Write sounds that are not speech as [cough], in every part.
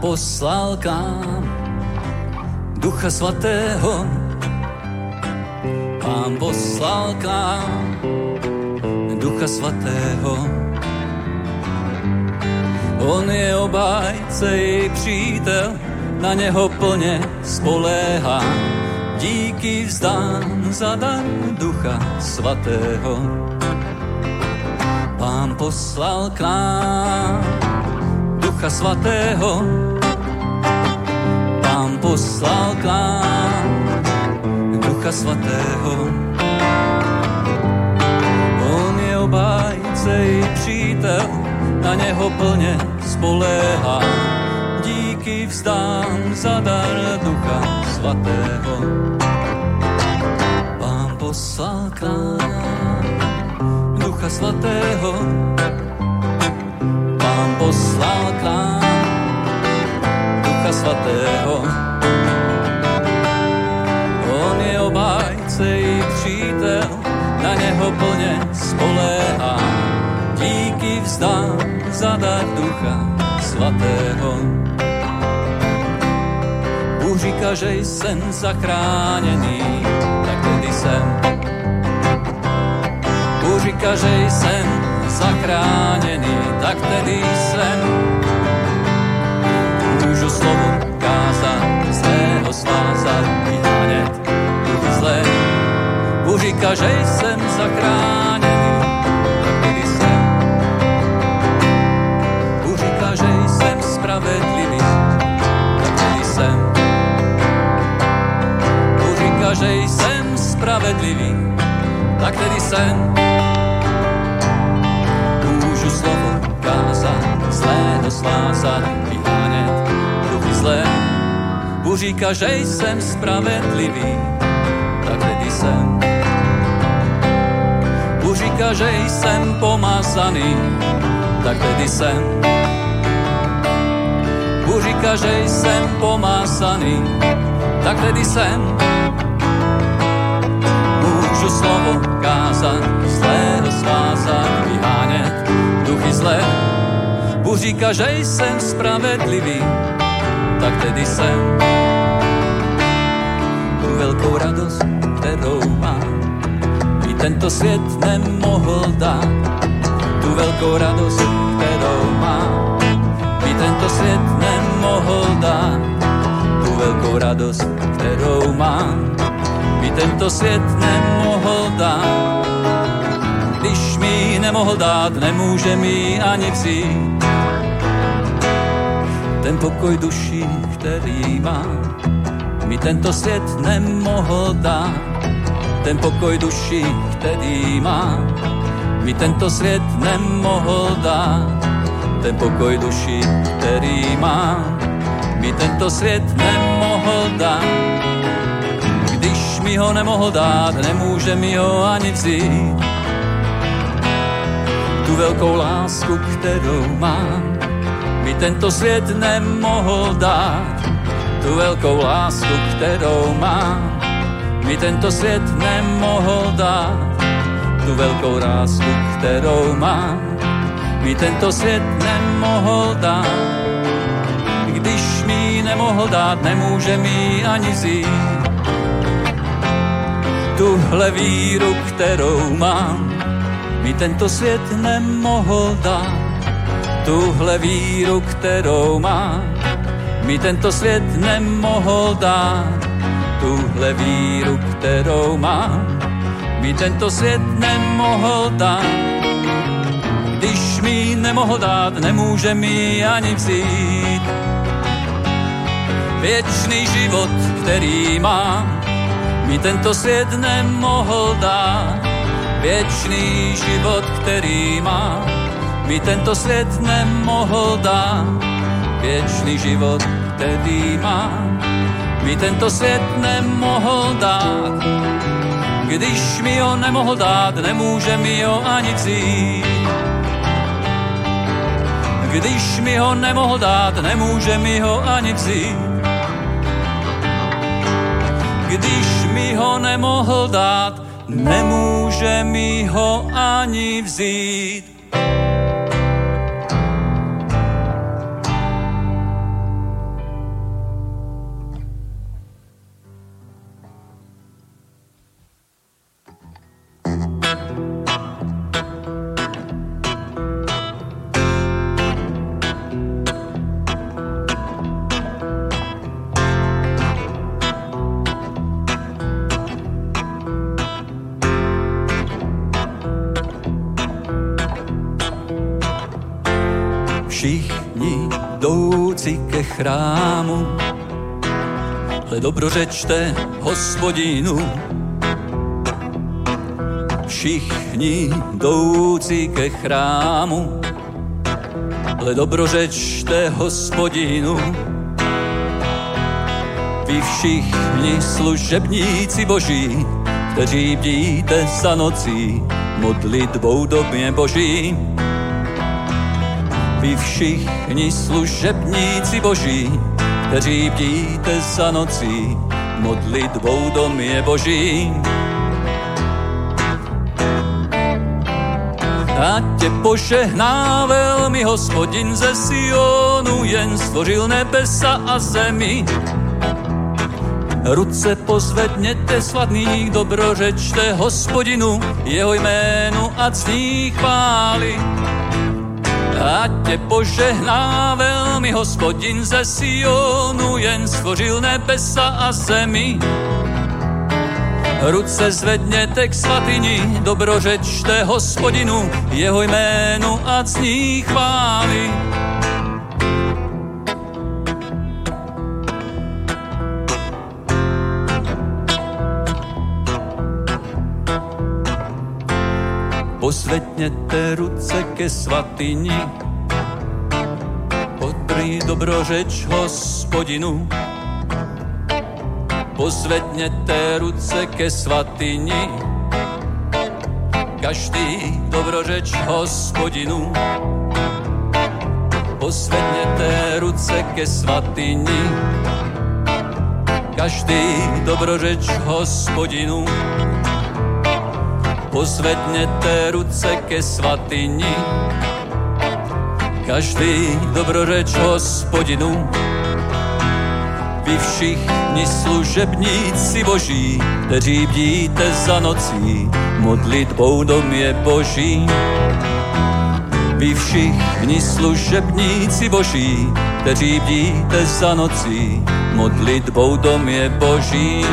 poslal k nám Ducha Svatého, Pán poslal k nám Ducha Svatého. On je obájce i přítel, na něho plně spoléhá. Díky vzdám za dar Ducha Svatého. Pán poslal k nám Ducha Svatého, poslal k nám Ducha Svatého. On je obájce i přítel, na něho plně spoléhá. Díky vzdám za dar Ducha Svatého. Pán poslal k nám Ducha Svatého, Pán poslal k nám Ducha Svatého. On je obájce i přítel, na něho plně spoléhá. Díky vzdám za dar Ducha Svatého. Bůh říká, že jsem zachráněný, tak tedy jsem. Bůh říká, že jsem zachráněný, tak tedy jsem. Můžu slovo kázat, zlého svázat, říká, že jsem zachráněný, tak tedy jsem. Bůh říká, že jsem spravedlivý, tak tedy jsem. Bůh říká, že jsem spravedlivý, tak tedy jsem. Můžu slovo kázat, zlého svázat, vyhánět duchy zlé. Bůh říká, že jsem spravedlivý, říká, že jsem pomazaný, tak tedy jsem. Bůh říká, že jsem pomazaný, tak tedy jsem. Můžu slovo kázat, zlého svázat, vyhánět duchy zlé. Bůh říká, že jsem spravedlivý, tak tedy jsem. Tu velkou radost, kterou mám, tento svět nemohl dát. Tu velkou radost, kterou mám, mi tento svět nemohl dát. Tu velkou radost, kterou mám, mi tento svět nemohl dát. Když mi nemohl dát, nemůže mi ani vzít. Ten pokoj duší, který mám, mi tento svět nemohl dát. Ten pokoj duší, který mám, mi tento svět nemohl dát. Ten pokoj duší, který mám, mi tento svět nemohl dát. Když mi ho nemohl dát, nemůže mi ho ani vzít. Tu velkou lásku, kterou mám, mi tento svět nemohl dát. Tu velkou lásku, kterou mám, mi tento svět nemohl dát. Tu velkou lásku, kterou mám, mi tento svět nemohl dát. Když mi nemohl dát, nemůže mi ani vzít. Tuhle víru, kterou mám, mi tento svět nemohl dát. Tuhle víru, kterou mám, mi tento svět nemohl dát. Tuhle víru, kterou mám, mi tento svět nemohl dát. Když mi nemohl dát, nemůže mi ani vzít. Věčný život, který mám, mi tento svět nemohl dát. Věčný život, který mám, mi tento svět nemohl dát. Věčný život, který mám, mi tento svět nemohl dát. Když mi ho nemohl dát, nemůže mi ho ani vzít. Když mi ho nemohl dát, nemůže mi ho ani vzít. Když mi ho nemohl dát, nemůže mi ho ani vzít. Chrámu, ale dobrořečte hospodinu. Všichni jdoucí ke chrámu, ale dobrořečte hospodinu. Vy všichni služebníci boží, kteří bdíte za nocí, modlitbou době boží. Vy všichni služebníci boží, kteří bdíte za nocí, modlitbou domě boží. A tě požehná velmi hospodin ze Sionu, jen stvořil nebesa a zemi. Ruce pozvedněte svatný, dobrořečte hospodinu, jeho jménu a cní chvály. A tě požehná velmi hospodin ze Sionu, jen stvořil nebesa a zemi. Ruce zvedněte k svatyni, dobrořečte hospodinu, jeho jménu a cní chvály. Pozvedněte ruce ke svatyni, odprý dobrořeč hospodinu. Pozvedněte ruce ke svatyni, každý dobrořeč hospodinu. Pozvedněte ruce ke svatyni, každý dobrořeč hospodinu. Pozvedněte ruce ke svatyni, každý dobrořeč hospodinu. Vy všichni služebníci boží, kteří bdíte za nocí, modlitbou domě boží. Vy všichni služebníci boží, kteří bdíte za nocí, modlitbou domě boží.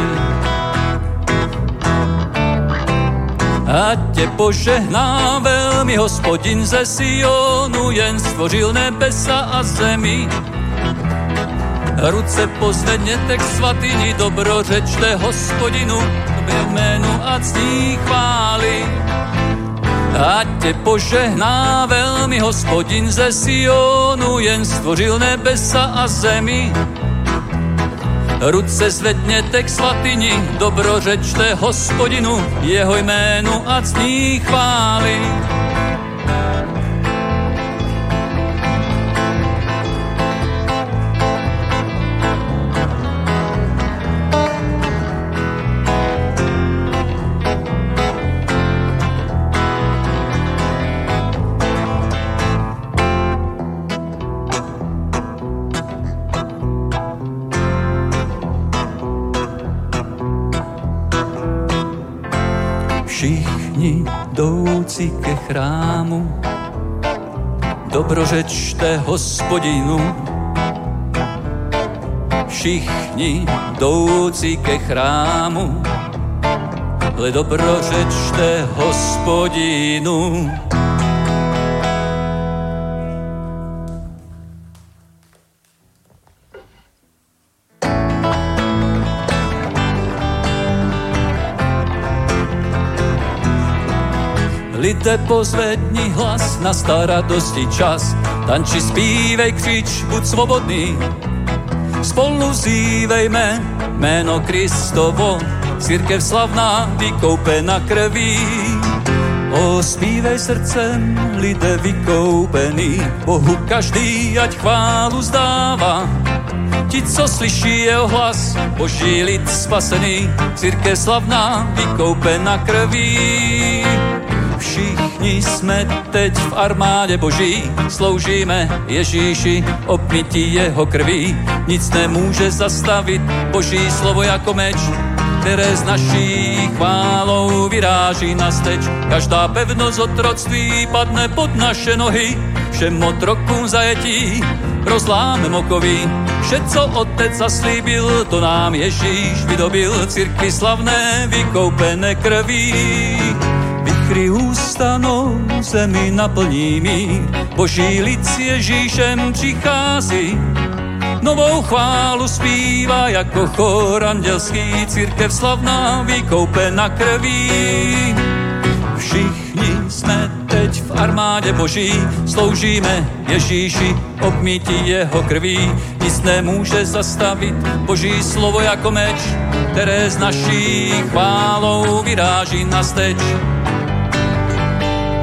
A tě požehná velmi hospodin ze Sionu, jen stvořil nebesa a zemi. Ruce pozvedněte k svatyni, dobrořečte hospodinu, v jménu a cní chvály. A tě požehná velmi hospodin ze Sionu, jen stvořil nebesa a zemi. Ruce zvedněte k svatyni, dobrořečte hospodinu, jeho jménu a cní chvály. Jdoucí ke chrámu, dobrořečte hospodinu. Všichni jdoucí ke chrámu, ale dobrořečte hospodinu. Lidé pozvedni hlas, na radosti čas, tanči, zpívej, křič, buď svobodný. Spolu zívejme jméno Kristovo, církev slavná, vykoupena krví. O, zpívej srdcem, lidé vykoupený, Bohu každý, ať chválu zdává. Ti, co slyší jeho hlas, boží lid spasený, církev slavná, vykoupena krví. Všichni jsme teď v armádě boží, sloužíme Ježíši, opnití jeho krví. Nic nemůže zastavit boží slovo jako meč, které z naší chválou vyráží na steč. Každá pevnost otroctví padne pod naše nohy, všem otrokům zajetí rozláme mokový. Vše, co otec zaslíbil, to nám Ježíš vydobil, církvi slavné, vykoupené krví. Vichry ustanou, zemi naplní mír, boží lid s Ježíšem přichází, Novou chválu zpívá jako chor andělský, církev slavná vykoupena krví. Všichni jsme teď v armádě boží, sloužíme Ježíši, obmítí jeho krví. Nic nemůže zastavit boží slovo jako meč, které s naší chválou vyráží na steč.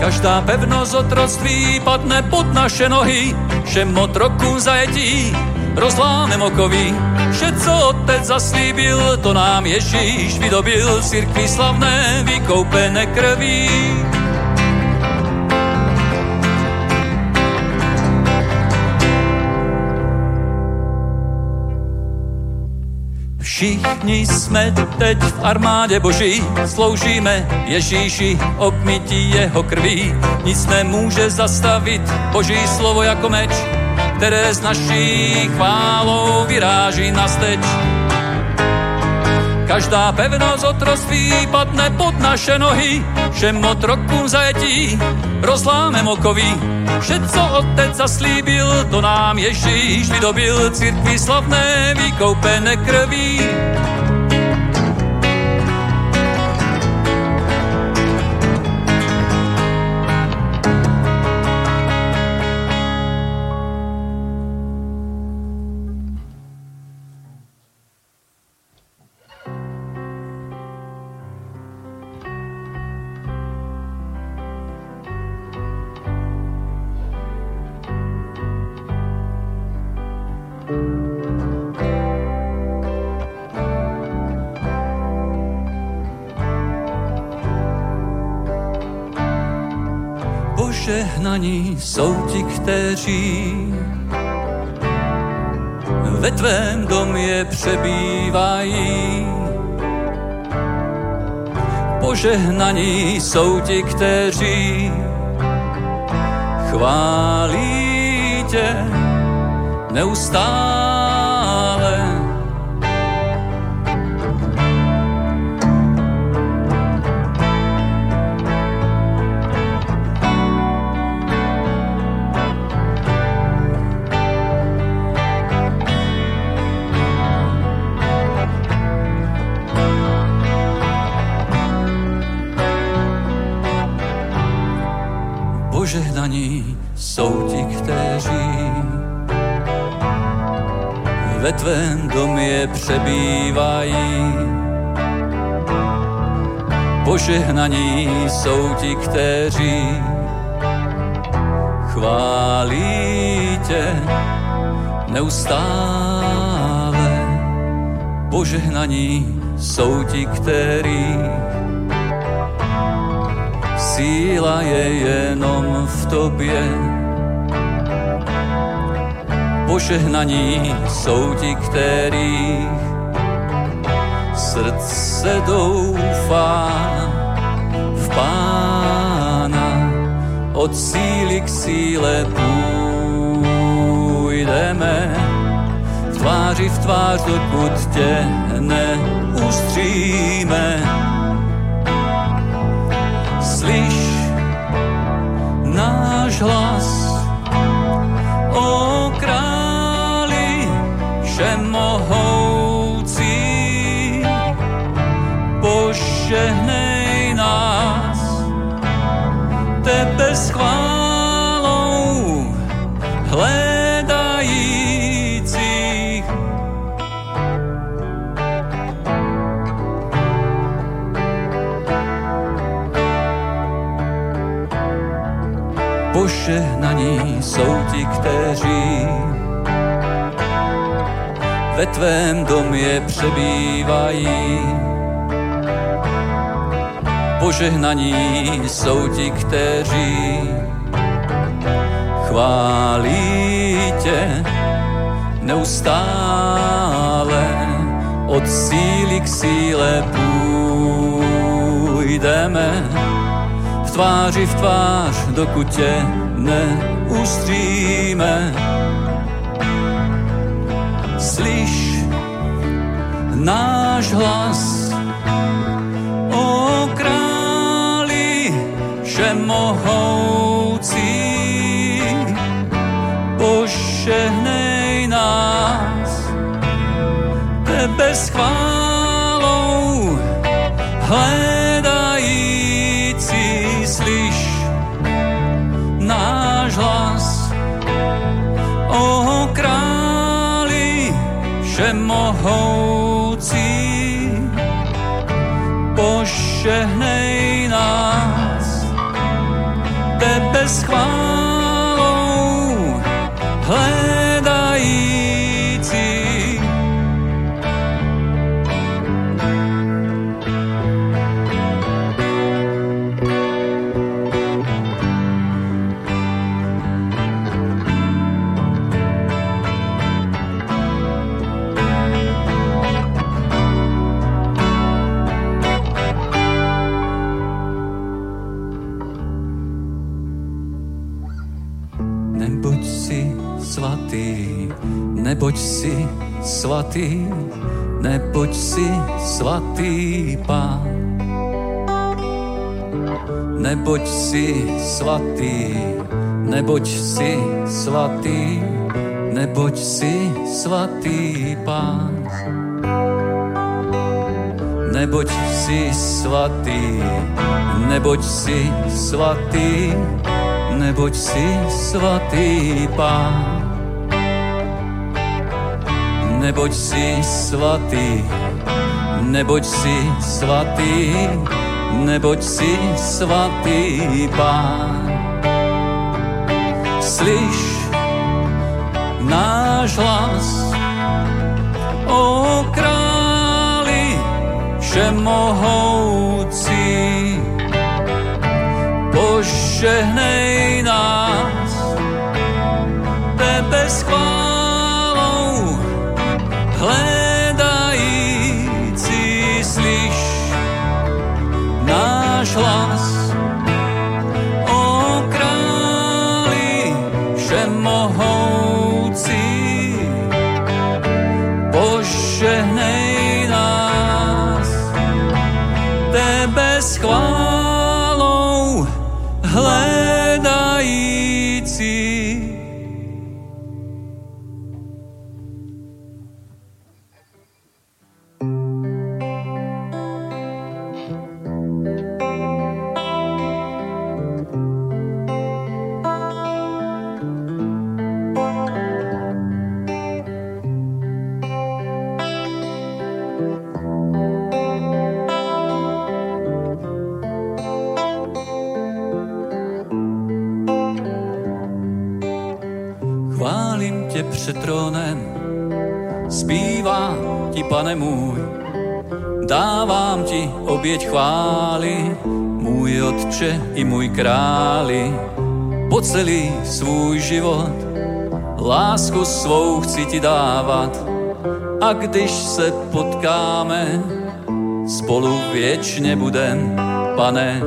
Každá pevnost otroctví padne pod naše nohy, všem otrokům zajetí rozláme okoví. Vše, co otec zaslíbil, to nám Ježíš vydobil, církvi slavné vykoupené krví. Všichni jsme teď v armádě boží, sloužíme Ježíši, obmytí jeho krví. Nic nemůže zastavit boží slovo jako meč, které s naší chválou vyráží na steč. Každá pevnost otroství padne pod naše nohy, všem otrokům zajetí rozláme mokoví. Vše, co otec zaslíbil, to nám Ježíš vydobil, církvi slavné vykoupené krví. Jsou ti, kteří ve tvém domě přebývají. Požehnaní jsou ti, kteří chválí tě neustále tvém domě přebývají. Požehnaní jsou ti, kteří chválí tě neustále. Požehnaní jsou ti, kteří síla je jenom v tobě. Požehnaní jsou ti, který srdce doufá v Pána. Od síly k síle půjdeme, v tváři v tvář, dokud tě neustříme slyš náš hlas. Požehnaní jsou ti, kteří ve tvém domě přebývají. Požehnaní jsou ti, kteří chválí tě neustále. Od síly k síle půjdeme tváři v tvář, dokud tě ustříme. Slyš náš hlas, o králi všemohoucí, pošehnej nás, tebe schválou, chválou. Požehnej nás, tebe Neboť si svatý, neboť si svatý, neboť si svatý pán. Neboť si svatý, neboť si svatý, neboť si svatý pán neboť si svatý, neboť si svatý, neboť si svatý pán. Slyš náš hlas, o králi všemohoucí, požehnej nás, tebe schvál. Hlas před trónem, zpívám ti, pane můj, dávám ti oběť chvály, můj Otče i můj králi, po celý svůj život, lásku svou chci ti dávat, a když se potkáme, spolu věčně budem, pane,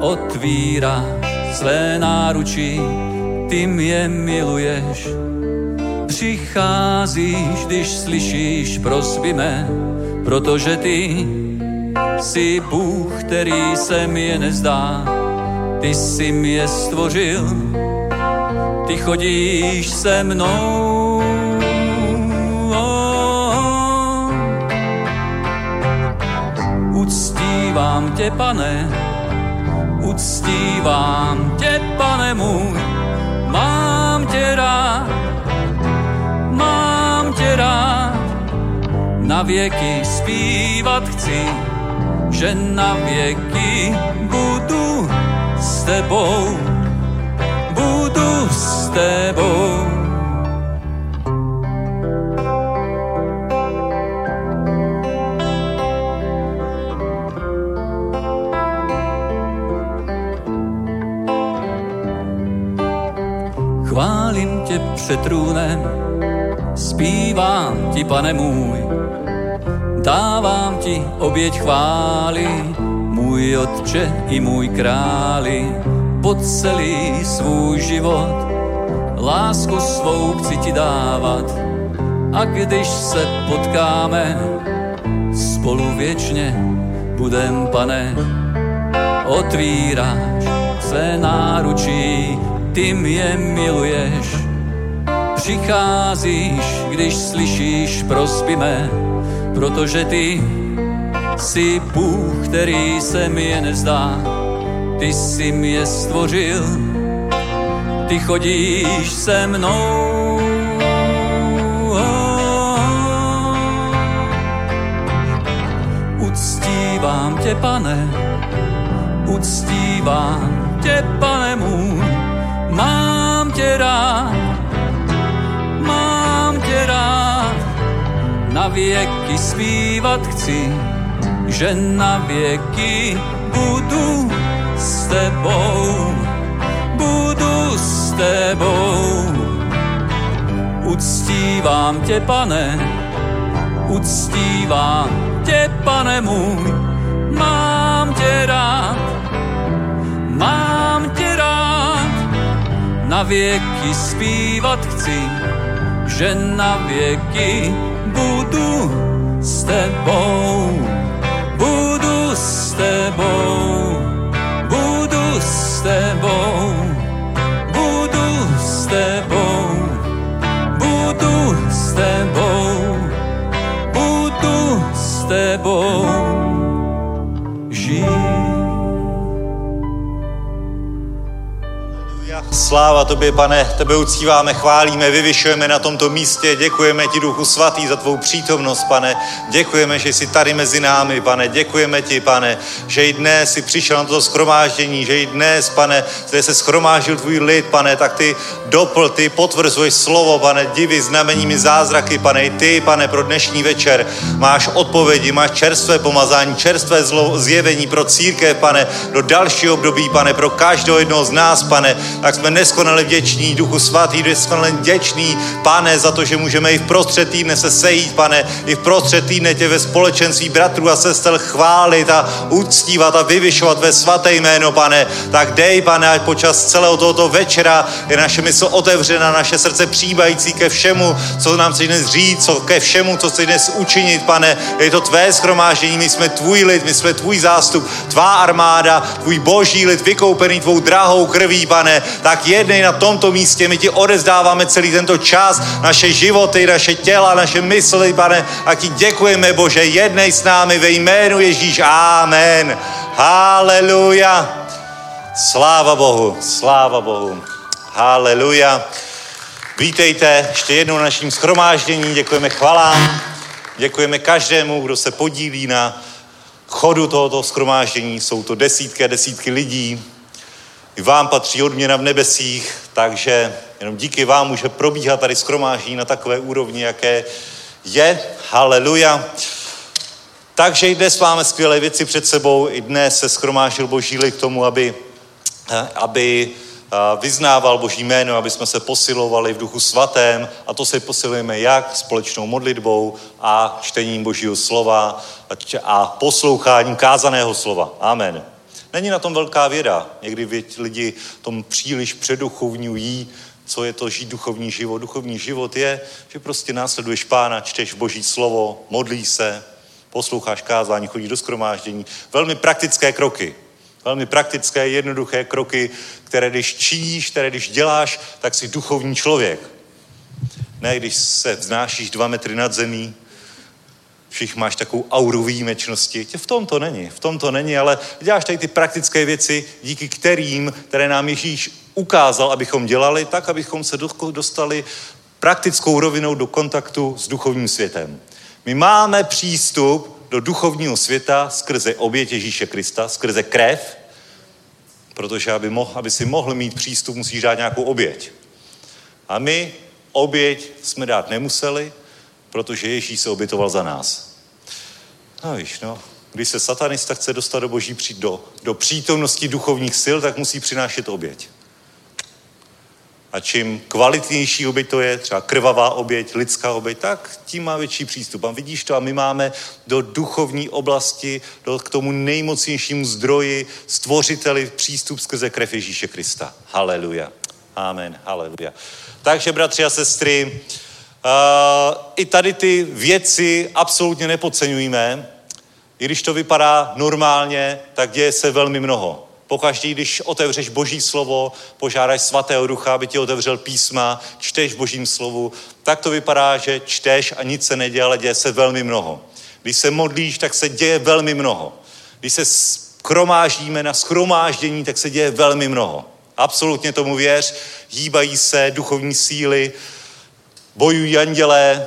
otvíráš své náručí, ty mě miluješ, přicházíš, když slyšíš prosby mé, protože ty jsi Bůh, který se mě nezdá. Ty jsi mě stvořil, ty chodíš se mnou. Uctívám tě, pane, uctívám tě, pane můj, mám tě rád rád, na věky zpívat chci, že na věky budu s tebou, budu s tebou. Chválím tě před trůnem, zpívám ti, pane můj, dávám ti oběť chvály, můj otče i můj králi, po celý svůj život, lásku svou chci ti dávat. A když se potkáme, spolu věčně budem, pane, otvíráš své náručí, ty mě miluješ, přicházíš, když slyšíš prosby mé, protože ty Jsi Bůh, který se mi je nezdá, ty jsi mě stvořil, ty chodíš se mnou. Uctívám tě, pane, uctívám tě, pane můj, mám tě rád, na věky zpívat chci, že na věky budu s tebou, budu s tebou. Uctívám tě, pane, uctívám tě, pane můj, mám tě rád, mám tě rád, na věky zpívat chci, že na věky budu s tebou, budu s tebou, budu s tebou, budu s tebou, budu s tebou, budu s tebou. Sláva tobě, pane, tebe uctíváme, chválíme, vyvyšujeme na tomto místě, děkujeme ti, Duchu Svatý, za tvou přítomnost, pane. Děkujeme, že jsi tady mezi námi, pane. Děkujeme ti, pane, že i dnes jsi přišel na toto schromáždění, že i dnes, pane, zde se schromáždil tvůj lid, pane, tak ty dopl, ty potvrzuješ slovo, pane, divy, znameními, zázraky, pane, i ty, pane, pro dnešní večer máš odpovědi, máš čerstvé pomazání, čerstvé zlo, zjevení pro církev, pane, do dalšího období, pane, pro každého jednoho z nás, pane, tak jsme neskonale vděční, Duchu Svatý, neskonale vděční, pane, za to, že můžeme i v prostřed týdne se sejít, pane, i v prostřed týdne tě ve společenství bratrů a sester chválit a uctívat a vyvyšovat ve svaté jméno, pane. Tak dej, pane, ať počas celého tohoto večera je naše mysl otevřena, naše srdce přijímající ke všemu, co nám chce dnes říct, co ke všemu, co chce dnes učinit, pane. Je to tvé schromáždění, my jsme tvůj lid, my jsme tvůj zástup, tvá armáda, tvůj boží lid, vykoupený tvou drahou krví, pane. Tak jednej na tomto místě, my ti odezdáváme celý tento čas, naše životy, naše těla, naše mysli, pane, a ti děkujeme, Bože, jednej s námi ve jménu Ježíš. Amen. Haleluja. Sláva Bohu, sláva Bohu. Haleluja. Vítejte ještě jednou na naším schromáždění, děkujeme chvalám, děkujeme každému, kdo se podílí na chodu tohoto schromáždění. Jsou to desítky a desítky lidí. I vám patří odměna v nebesích, takže jenom díky vám může probíhat tady schromáždění na takové úrovni, jaké je. Haleluja. Takže i dnes máme skvělé věci před sebou. I dnes se schromážil Boží lid k tomu, aby, aby vyznával Boží jméno, aby jsme se posilovali v duchu svatém a to se posilujeme jak společnou modlitbou a čtením Božího slova a posloucháním kázaného slova. Amen. Není na tom velká věda. Někdy věď lidi tom příliš předuchovňují, co je to žít duchovní život. Duchovní život je, že prostě následuješ pána, čteš Boží slovo, modlíš se, posloucháš kázání, chodíš do skromáždění. Velmi praktické kroky. Velmi praktické, jednoduché kroky, které když činíš, které když děláš, tak jsi duchovní člověk. Ne, když se vznášíš dva metry nad zemí, všich máš takovou auru výjimečnosti. V tom to není, v tom to není, ale děláš tady ty praktické věci, díky kterým, které nám Ježíš ukázal, abychom dělali, tak, abychom se dostali praktickou rovinou do kontaktu s duchovním světem. My máme přístup do duchovního světa skrze oběť Ježíše Krista, skrze krev, protože aby, mohl, aby si mohl mít přístup, musíš dát nějakou oběť. A my oběť jsme dát nemuseli, protože Ježíš se obětoval za nás. No víš, no, když se satanista chce dostat do boží do, do přítomnosti duchovních sil, tak musí přinášet oběť. A čím kvalitnější oběť to je, třeba krvavá oběť, lidská oběť, tak tím má větší přístup. A vidíš to, a my máme do duchovní oblasti, do, k tomu nejmocnějšímu zdroji, stvořiteli přístup skrze krev Ježíše Krista. Haleluja. Amen. Haleluja. Takže, bratři a sestry, uh, i tady ty věci absolutně nepodceňujeme. I když to vypadá normálně, tak děje se velmi mnoho. Pokaždý, když otevřeš Boží slovo, požádáš svatého ducha, aby ti otevřel písma, čteš Božím slovu, tak to vypadá, že čteš a nic se neděje, ale děje se velmi mnoho. Když se modlíš, tak se děje velmi mnoho. Když se kromáždíme na schromáždění, tak se děje velmi mnoho. Absolutně tomu věř, hýbají se duchovní síly, bojují andělé,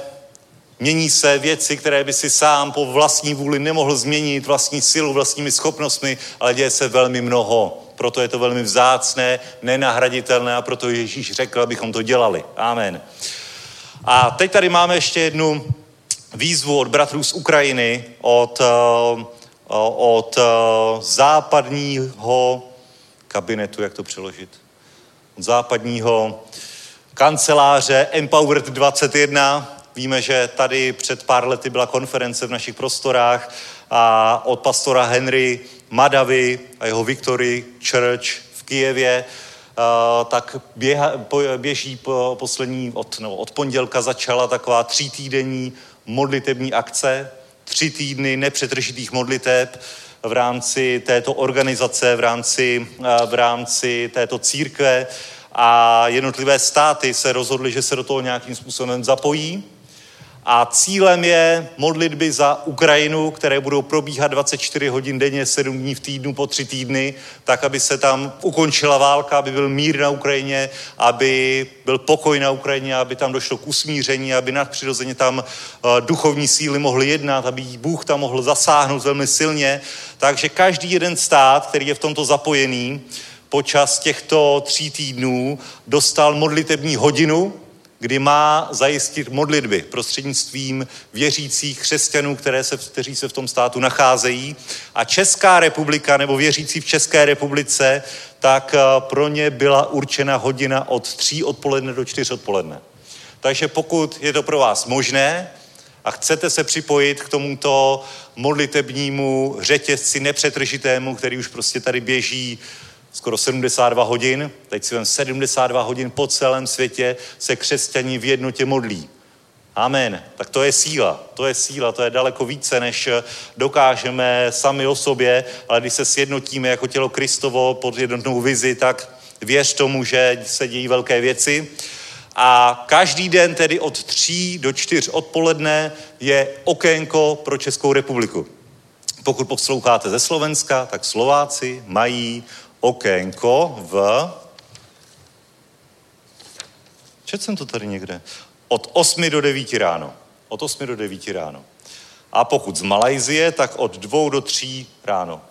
mění se věci, které by si sám po vlastní vůli nemohl změnit, vlastní silu, vlastními schopnostmi, ale děje se velmi mnoho. Proto je to velmi vzácné, nenahraditelné a proto Ježíš řekl, abychom to dělali. Amen. A teď tady máme ještě jednu výzvu od bratrů z Ukrajiny, od, eh, od eh, západního kabinetu, jak to přeložit, od západního kanceláře Empowered 21. Víme, že tady před pár lety byla konference v našich prostorách a od pastora Henry Madavy a jeho Victory Church v Kijevě tak běha, běží po poslední, od, no, od pondělka začala taková třítýdenní modlitební akce, tři týdny nepřetržitých modliteb v rámci této organizace, v rámci, v rámci této církve a jednotlivé státy se rozhodly, že se do toho nějakým způsobem zapojí. A cílem je modlitby za Ukrajinu, které budou probíhat 24 hodin denně, 7 dní v týdnu po 3 týdny, tak, aby se tam ukončila válka, aby byl mír na Ukrajině, aby byl pokoj na Ukrajině, aby tam došlo k usmíření, aby nadpřirozeně tam uh, duchovní síly mohly jednat, aby Bůh tam mohl zasáhnout velmi silně. Takže každý jeden stát, který je v tomto zapojený, počas těchto tří týdnů dostal modlitební hodinu, kdy má zajistit modlitby prostřednictvím věřících křesťanů, které se, kteří se v tom státu nacházejí. A Česká republika nebo věřící v České republice, tak eh, pro ně byla určena hodina od tří odpoledne do čtyř odpoledne. Takže pokud je to pro vás možné a chcete se připojit k tomuto modlitebnímu řetězci nepřetržitému, který už prostě tady běží skoro 72 hodin, teď si vem 72 hodin po celém světě se křesťaní v jednotě modlí. Amen. Tak to je síla, to je síla, to je daleko více, než dokážeme sami o sobě, ale když se sjednotíme jako tělo Kristovo pod jednotnou vizi, tak věř tomu, že se dějí velké věci. A každý den tedy od 3 do 4 odpoledne je okénko pro Českou republiku. Pokud posloucháte ze Slovenska, tak Slováci mají okénko v... Četl jsem to tady někde. Od 8 do 9 ráno. Od 8 do 9 ráno. A pokud z Malajzie, tak od 2 do 3 ráno.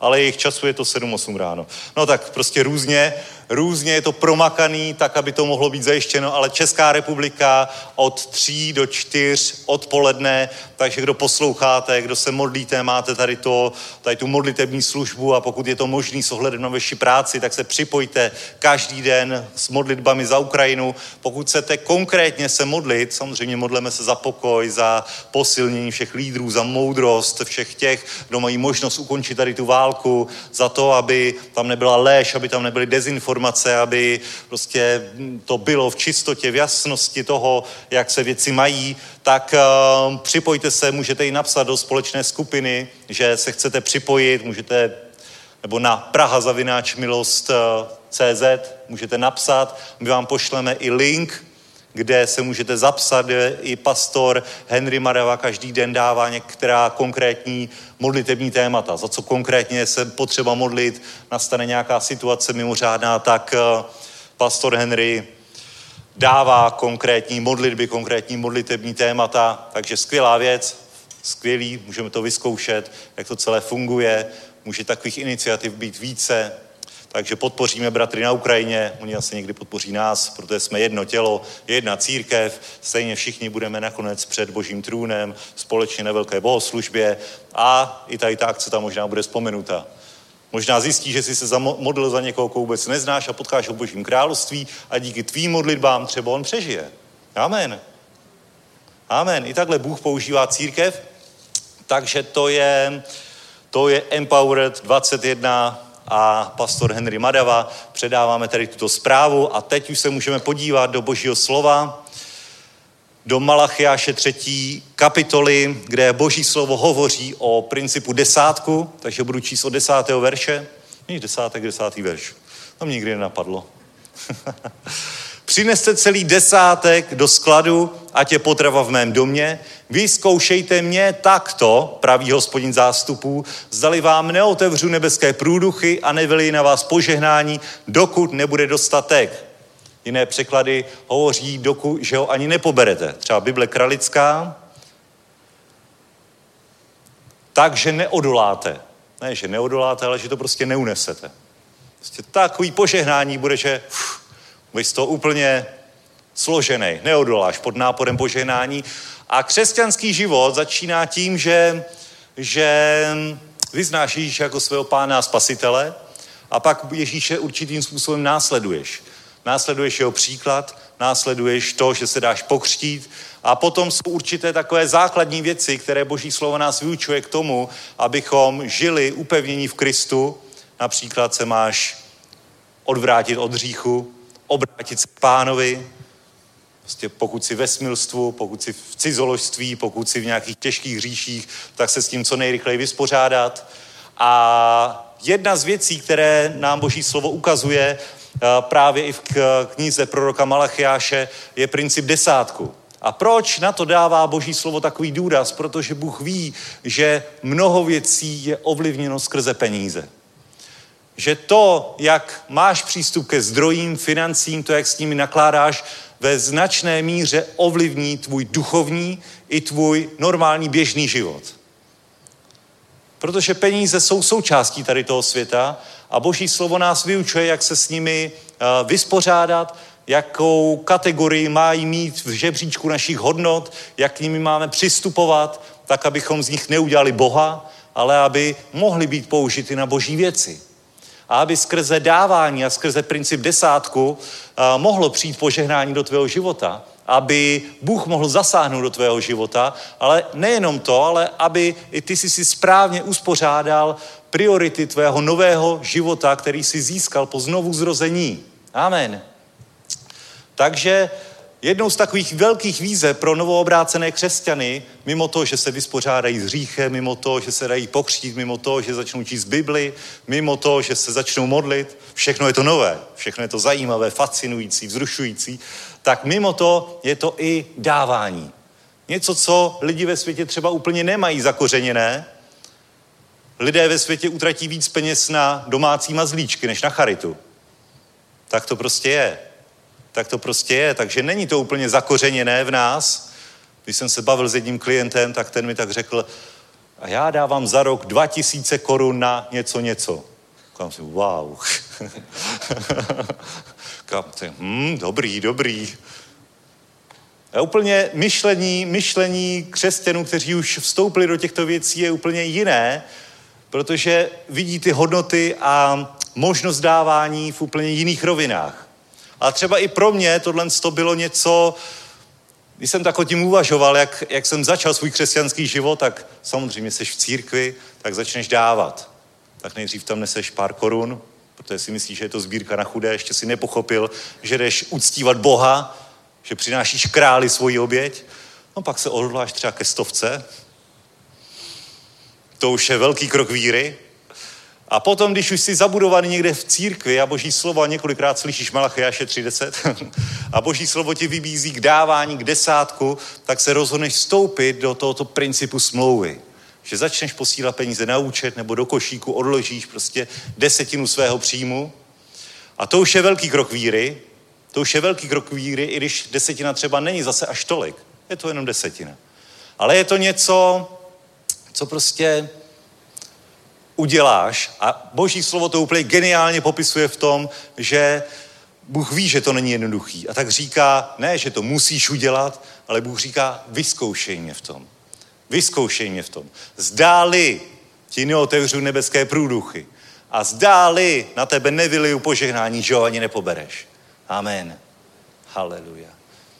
Ale jejich času je to 7-8 ráno. No tak prostě různě různě je to promakaný, tak, aby to mohlo být zajištěno, ale Česká republika od tří do čtyř odpoledne, takže kdo posloucháte, kdo se modlíte, máte tady, to, tady tu modlitební službu a pokud je to možný s ohledem na vaši práci, tak se připojte každý den s modlitbami za Ukrajinu. Pokud chcete konkrétně se modlit, samozřejmě modleme se za pokoj, za posilnění všech lídrů, za moudrost všech těch, kdo mají možnost ukončit tady tu válku, za to, aby tam nebyla léž, aby tam nebyly dezinformace, informace, aby prostě to bylo v čistotě, v jasnosti toho, jak se věci mají, tak uh, připojte se, můžete i napsat do společné skupiny, že se chcete připojit, můžete nebo na Praha zavináč milost uh, CZ můžete napsat, my vám pošleme i link, kde se můžete zapsat, i pastor Henry Mareva každý den dává některá konkrétní modlitební témata, za co konkrétně se potřeba modlit, nastane nějaká situace mimořádná, tak eh, pastor Henry dává konkrétní modlitby, konkrétní modlitební témata, takže skvělá věc, skvělý, můžeme to vyzkoušet, jak to celé funguje, může takových iniciativ být více, takže podpoříme bratry na Ukrajině, oni asi někdy podpoří nás, protože jsme jedno tělo, jedna církev, stejně všichni budeme nakonec před božím trůnem, společně na velké bohoslužbě a i tady ta akce tam možná bude vzpomenuta. Možná zjistí, že jsi se modlil za někoho, koho vůbec neznáš a potkáš v božím království a díky tvým modlitbám třeba on přežije. Amen. Amen. I takhle Bůh používá církev, takže to je, to je Empowered 21 a pastor Henry Madava. Předáváme tady tuto zprávu a teď už se můžeme podívat do božího slova, do Malachiáše třetí kapitoly, kde boží slovo hovoří o principu desátku, takže budu číst od desátého verše. Není desátek, desátý verš. To mě nikdy nenapadlo. [laughs] Přineste celý desátek do skladu, ať je potrava v mém domě. Vyzkoušejte mě takto, praví hospodin zástupů, zdali vám neotevřu nebeské průduchy a nevylí na vás požehnání, dokud nebude dostatek. Jiné překlady hovoří, dokud, že ho ani nepoberete. Třeba Bible kralická. Takže neodoláte. Ne, že neodoláte, ale že to prostě neunesete. Prostě takový požehnání bude, že uf, budeš toho úplně složený, neodoláš pod náporem požehnání. A křesťanský život začíná tím, že, že vyznáš Ježíše jako svého pána a spasitele a pak Ježíše určitým způsobem následuješ. Následuješ jeho příklad, následuješ to, že se dáš pokřtít a potom jsou určité takové základní věci, které Boží slovo nás vyučuje k tomu, abychom žili upevnění v Kristu. Například se máš odvrátit od hříchu, obrátit se k pánovi, Prostě pokud si ve smilstvu, pokud si v cizoložství, pokud si v nějakých těžkých hříších, tak se s tím co nejrychleji vyspořádat. A jedna z věcí, které nám Boží slovo ukazuje, právě i v knize proroka Malachiáše, je princip desátku. A proč na to dává Boží slovo takový důraz? Protože Bůh ví, že mnoho věcí je ovlivněno skrze peníze. Že to, jak máš přístup ke zdrojím, financím, to, jak s nimi nakládáš, ve značné míře ovlivní tvůj duchovní i tvůj normální běžný život. Protože peníze jsou součástí tady toho světa a Boží slovo nás vyučuje, jak se s nimi eh, vyspořádat, jakou kategorii mají mít v žebříčku našich hodnot, jak k nimi máme přistupovat, tak abychom z nich neudělali Boha, ale aby mohly být použity na boží věci. A aby skrze dávání a skrze princip desátku uh, mohlo přijít požehnání do tvého života, aby Bůh mohl zasáhnout do tvého života, ale nejenom to, ale aby i ty si si správně uspořádal priority tvého nového života, který si získal po znovu zrození. Amen. Takže jednou z takových velkých výzev pro novoobrácené křesťany, mimo to, že se vyspořádají s hříchem, mimo to, že se dají pokřtít, mimo to, že začnou číst Bibli, mimo to, že se začnou modlit, všechno je to nové, všechno je to zajímavé, fascinující, vzrušující, tak mimo to je to i dávání. Něco, co lidi ve světě třeba úplně nemají zakořeněné. Lidé ve světě utratí víc peněz na domácí mazlíčky než na charitu. Tak to prostě je tak to prostě je. Takže není to úplně zakořeněné v nás. Když jsem se bavil s jedním klientem, tak ten mi tak řekl, a já dávám za rok 2000 korun na něco, něco. Říkám si, wow. [laughs] Říkám si, hm, dobrý, dobrý. A úplně myšlení, myšlení křesťanů, kteří už vstoupili do těchto věcí, je úplně jiné, protože vidí ty hodnoty a možnost dávání v úplně jiných rovinách. A třeba i pro mě tohle to bylo něco, když jsem tak o tím uvažoval, jak, jak jsem začal svůj křesťanský život, tak samozřejmě jsi v církvi, tak začneš dávat. Tak nejdřív tam neseš pár korun, protože si myslíš, že je to sbírka na chudé, ještě si nepochopil, že jdeš uctívat Boha, že přinášíš králi svoji oběť. No pak se odhodláš třeba ke stovce. To už je velký krok víry. A potom, když už jsi zabudovaný někde v církvi a boží slovo, a několikrát slyšíš Malachiáše 30, [laughs] a boží slovo ti vybízí k dávání, k desátku, tak se rozhodneš vstoupit do tohoto principu smlouvy. Že začneš posílat peníze na účet nebo do košíku, odložíš prostě desetinu svého příjmu. A to už je velký krok víry. To už je velký krok víry, i když desetina třeba není zase až tolik. Je to jenom desetina. Ale je to něco, co prostě uděláš. A boží slovo to úplně geniálně popisuje v tom, že Bůh ví, že to není jednoduchý. A tak říká, ne, že to musíš udělat, ale Bůh říká, vyzkoušej mě v tom. Vyzkoušej mě v tom. Zdáli ti neotevřu nebeské průduchy a zdáli na tebe nevyliju požehnání, že ho ani nepobereš. Amen. Haleluja.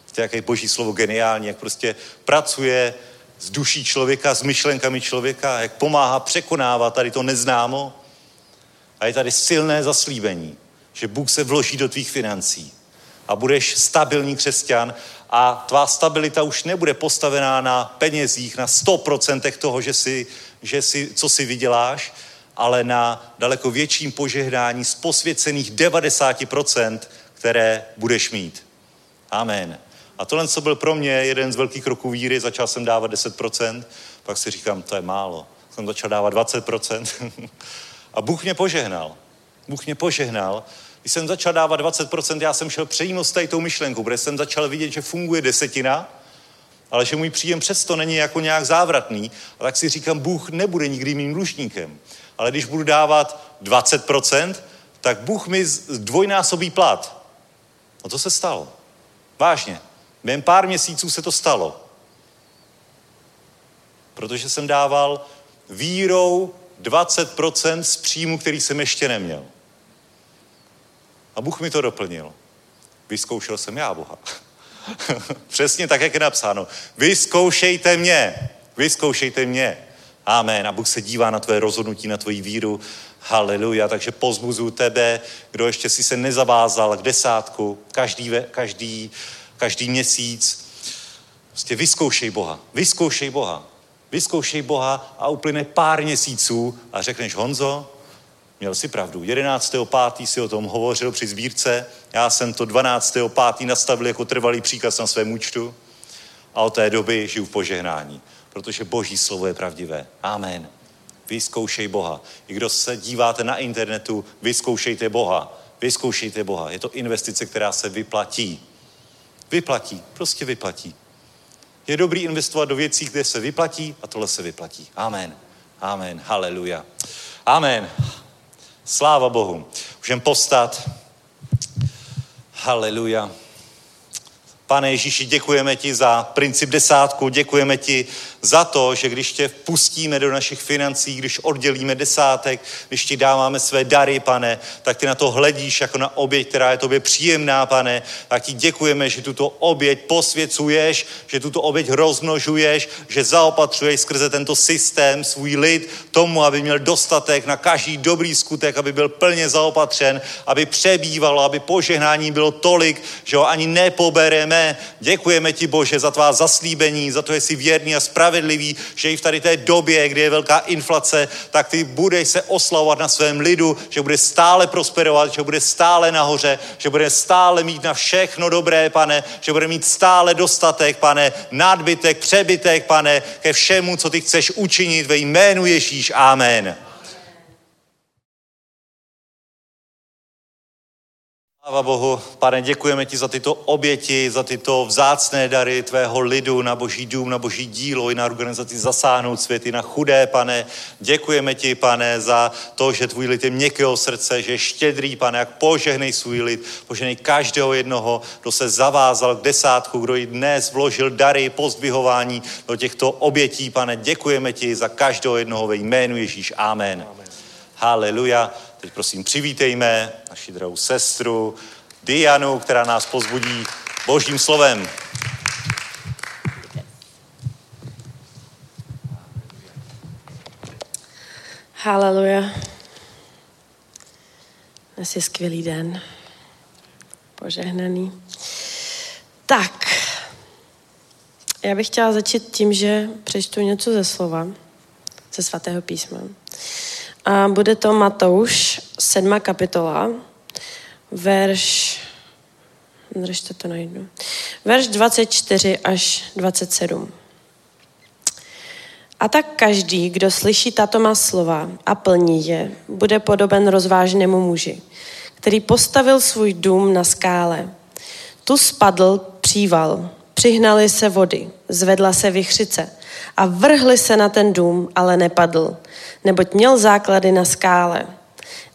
Víte, jaké boží slovo geniální, jak prostě pracuje s duší člověka, s myšlenkami člověka, jak pomáhá překonávat tady to neznámo. A je tady silné zaslíbení, že Bůh se vloží do tvých financí a budeš stabilní křesťan a tvá stabilita už nebude postavená na penězích, na 100% toho, že si, že si, co si vyděláš, ale na daleko větším požehnání z posvěcených 90%, které budeš mít. Amen. A tohle, co byl pro mě jeden z velkých kroků víry, začal jsem dávat 10%, pak si říkám, to je málo. Jsem začal dávat 20%. [laughs] a Bůh mě požehnal. Bůh mě požehnal. Když jsem začal dávat 20%, já jsem šel přímo s tou myšlenkou, protože jsem začal vidět, že funguje desetina, ale že můj příjem přesto není jako nějak závratný. A tak si říkám, Bůh nebude nikdy mým dlužníkem. Ale když budu dávat 20%, tak Bůh mi dvojnásobí plat. No to se stalo. Vážně. Během pár měsíců se to stalo. Protože jsem dával vírou 20% z příjmu, který jsem ještě neměl. A Bůh mi to doplnil. Vyzkoušel jsem já Boha. [laughs] Přesně tak, jak je napsáno. Vyzkoušejte mě. Vyzkoušejte mě. Amen. A Bůh se dívá na tvé rozhodnutí, na tvoji víru. Haleluja. Takže pozbuzu tebe, kdo ještě si se nezavázal k desátku, každý, každý, každý měsíc. Prostě vyzkoušej Boha. Vyzkoušej Boha. Vyzkoušej Boha a uplyne pár měsíců a řekneš, Honzo, měl si pravdu. 11.5. si o tom hovořil při sbírce, já jsem to 12.5. nastavil jako trvalý příkaz na svém účtu a od té doby žiju v požehnání, protože Boží slovo je pravdivé. Amen. Vyzkoušej Boha. I kdo se díváte na internetu, vyzkoušejte Boha. Vyzkoušejte Boha. Je to investice, která se vyplatí. Vyplatí. Prostě vyplatí. Je dobrý investovat do věcí, kde se vyplatí a tohle se vyplatí. Amen. Amen. Haleluja. Amen. Sláva Bohu. Můžeme postat. Haleluja. Pane Ježíši, děkujeme ti za princip desátku, děkujeme ti za to, že když tě vpustíme do našich financí, když oddělíme desátek, když ti dáváme své dary, pane, tak ty na to hledíš jako na oběť, která je tobě příjemná, pane. Tak ti děkujeme, že tuto oběť posvěcuješ, že tuto oběť rozmnožuješ, že zaopatřuješ skrze tento systém svůj lid tomu, aby měl dostatek na každý dobrý skutek, aby byl plně zaopatřen, aby přebývalo, aby požehnání bylo tolik, že ho ani nepobereme. Děkujeme ti, Bože, za tvá zaslíbení, za to, že jsi věrný a spravedlivý spravedlivý, že i v tady té době, kdy je velká inflace, tak ty budeš se oslavovat na svém lidu, že bude stále prosperovat, že bude stále nahoře, že bude stále mít na všechno dobré, pane, že bude mít stále dostatek, pane, nadbytek, přebytek, pane, ke všemu, co ty chceš učinit ve jménu Ježíš. Amen. Sláva Bohu, pane, děkujeme ti za tyto oběti, za tyto vzácné dary tvého lidu na boží dům, na boží dílo i na organizaci Zasáhnout světy, na chudé, pane. Děkujeme ti, pane, za to, že tvůj lid je měkkého srdce, že je štědrý, pane, jak požehnej svůj lid, požehnej každého jednoho, kdo se zavázal k desátku, kdo i dnes vložil dary, pozdvihování do těchto obětí, pane. Děkujeme ti za každého jednoho ve jménu Ježíš. Amen. Amen. Haleluja. Teď prosím přivítejme naši drahou sestru Dianu, která nás pozbudí božím slovem. Haleluja. Dnes je skvělý den. Požehnaný. Tak, já bych chtěla začít tím, že přečtu něco ze slova, ze svatého písma. A bude to Matouš, sedma kapitola, verš, držte to najdu, verš 24 až 27. A tak každý, kdo slyší tato má slova a plní je, bude podoben rozvážnému muži, který postavil svůj dům na skále. Tu spadl příval, přihnali se vody, zvedla se vychřice a vrhli se na ten dům, ale nepadl, neboť měl základy na skále.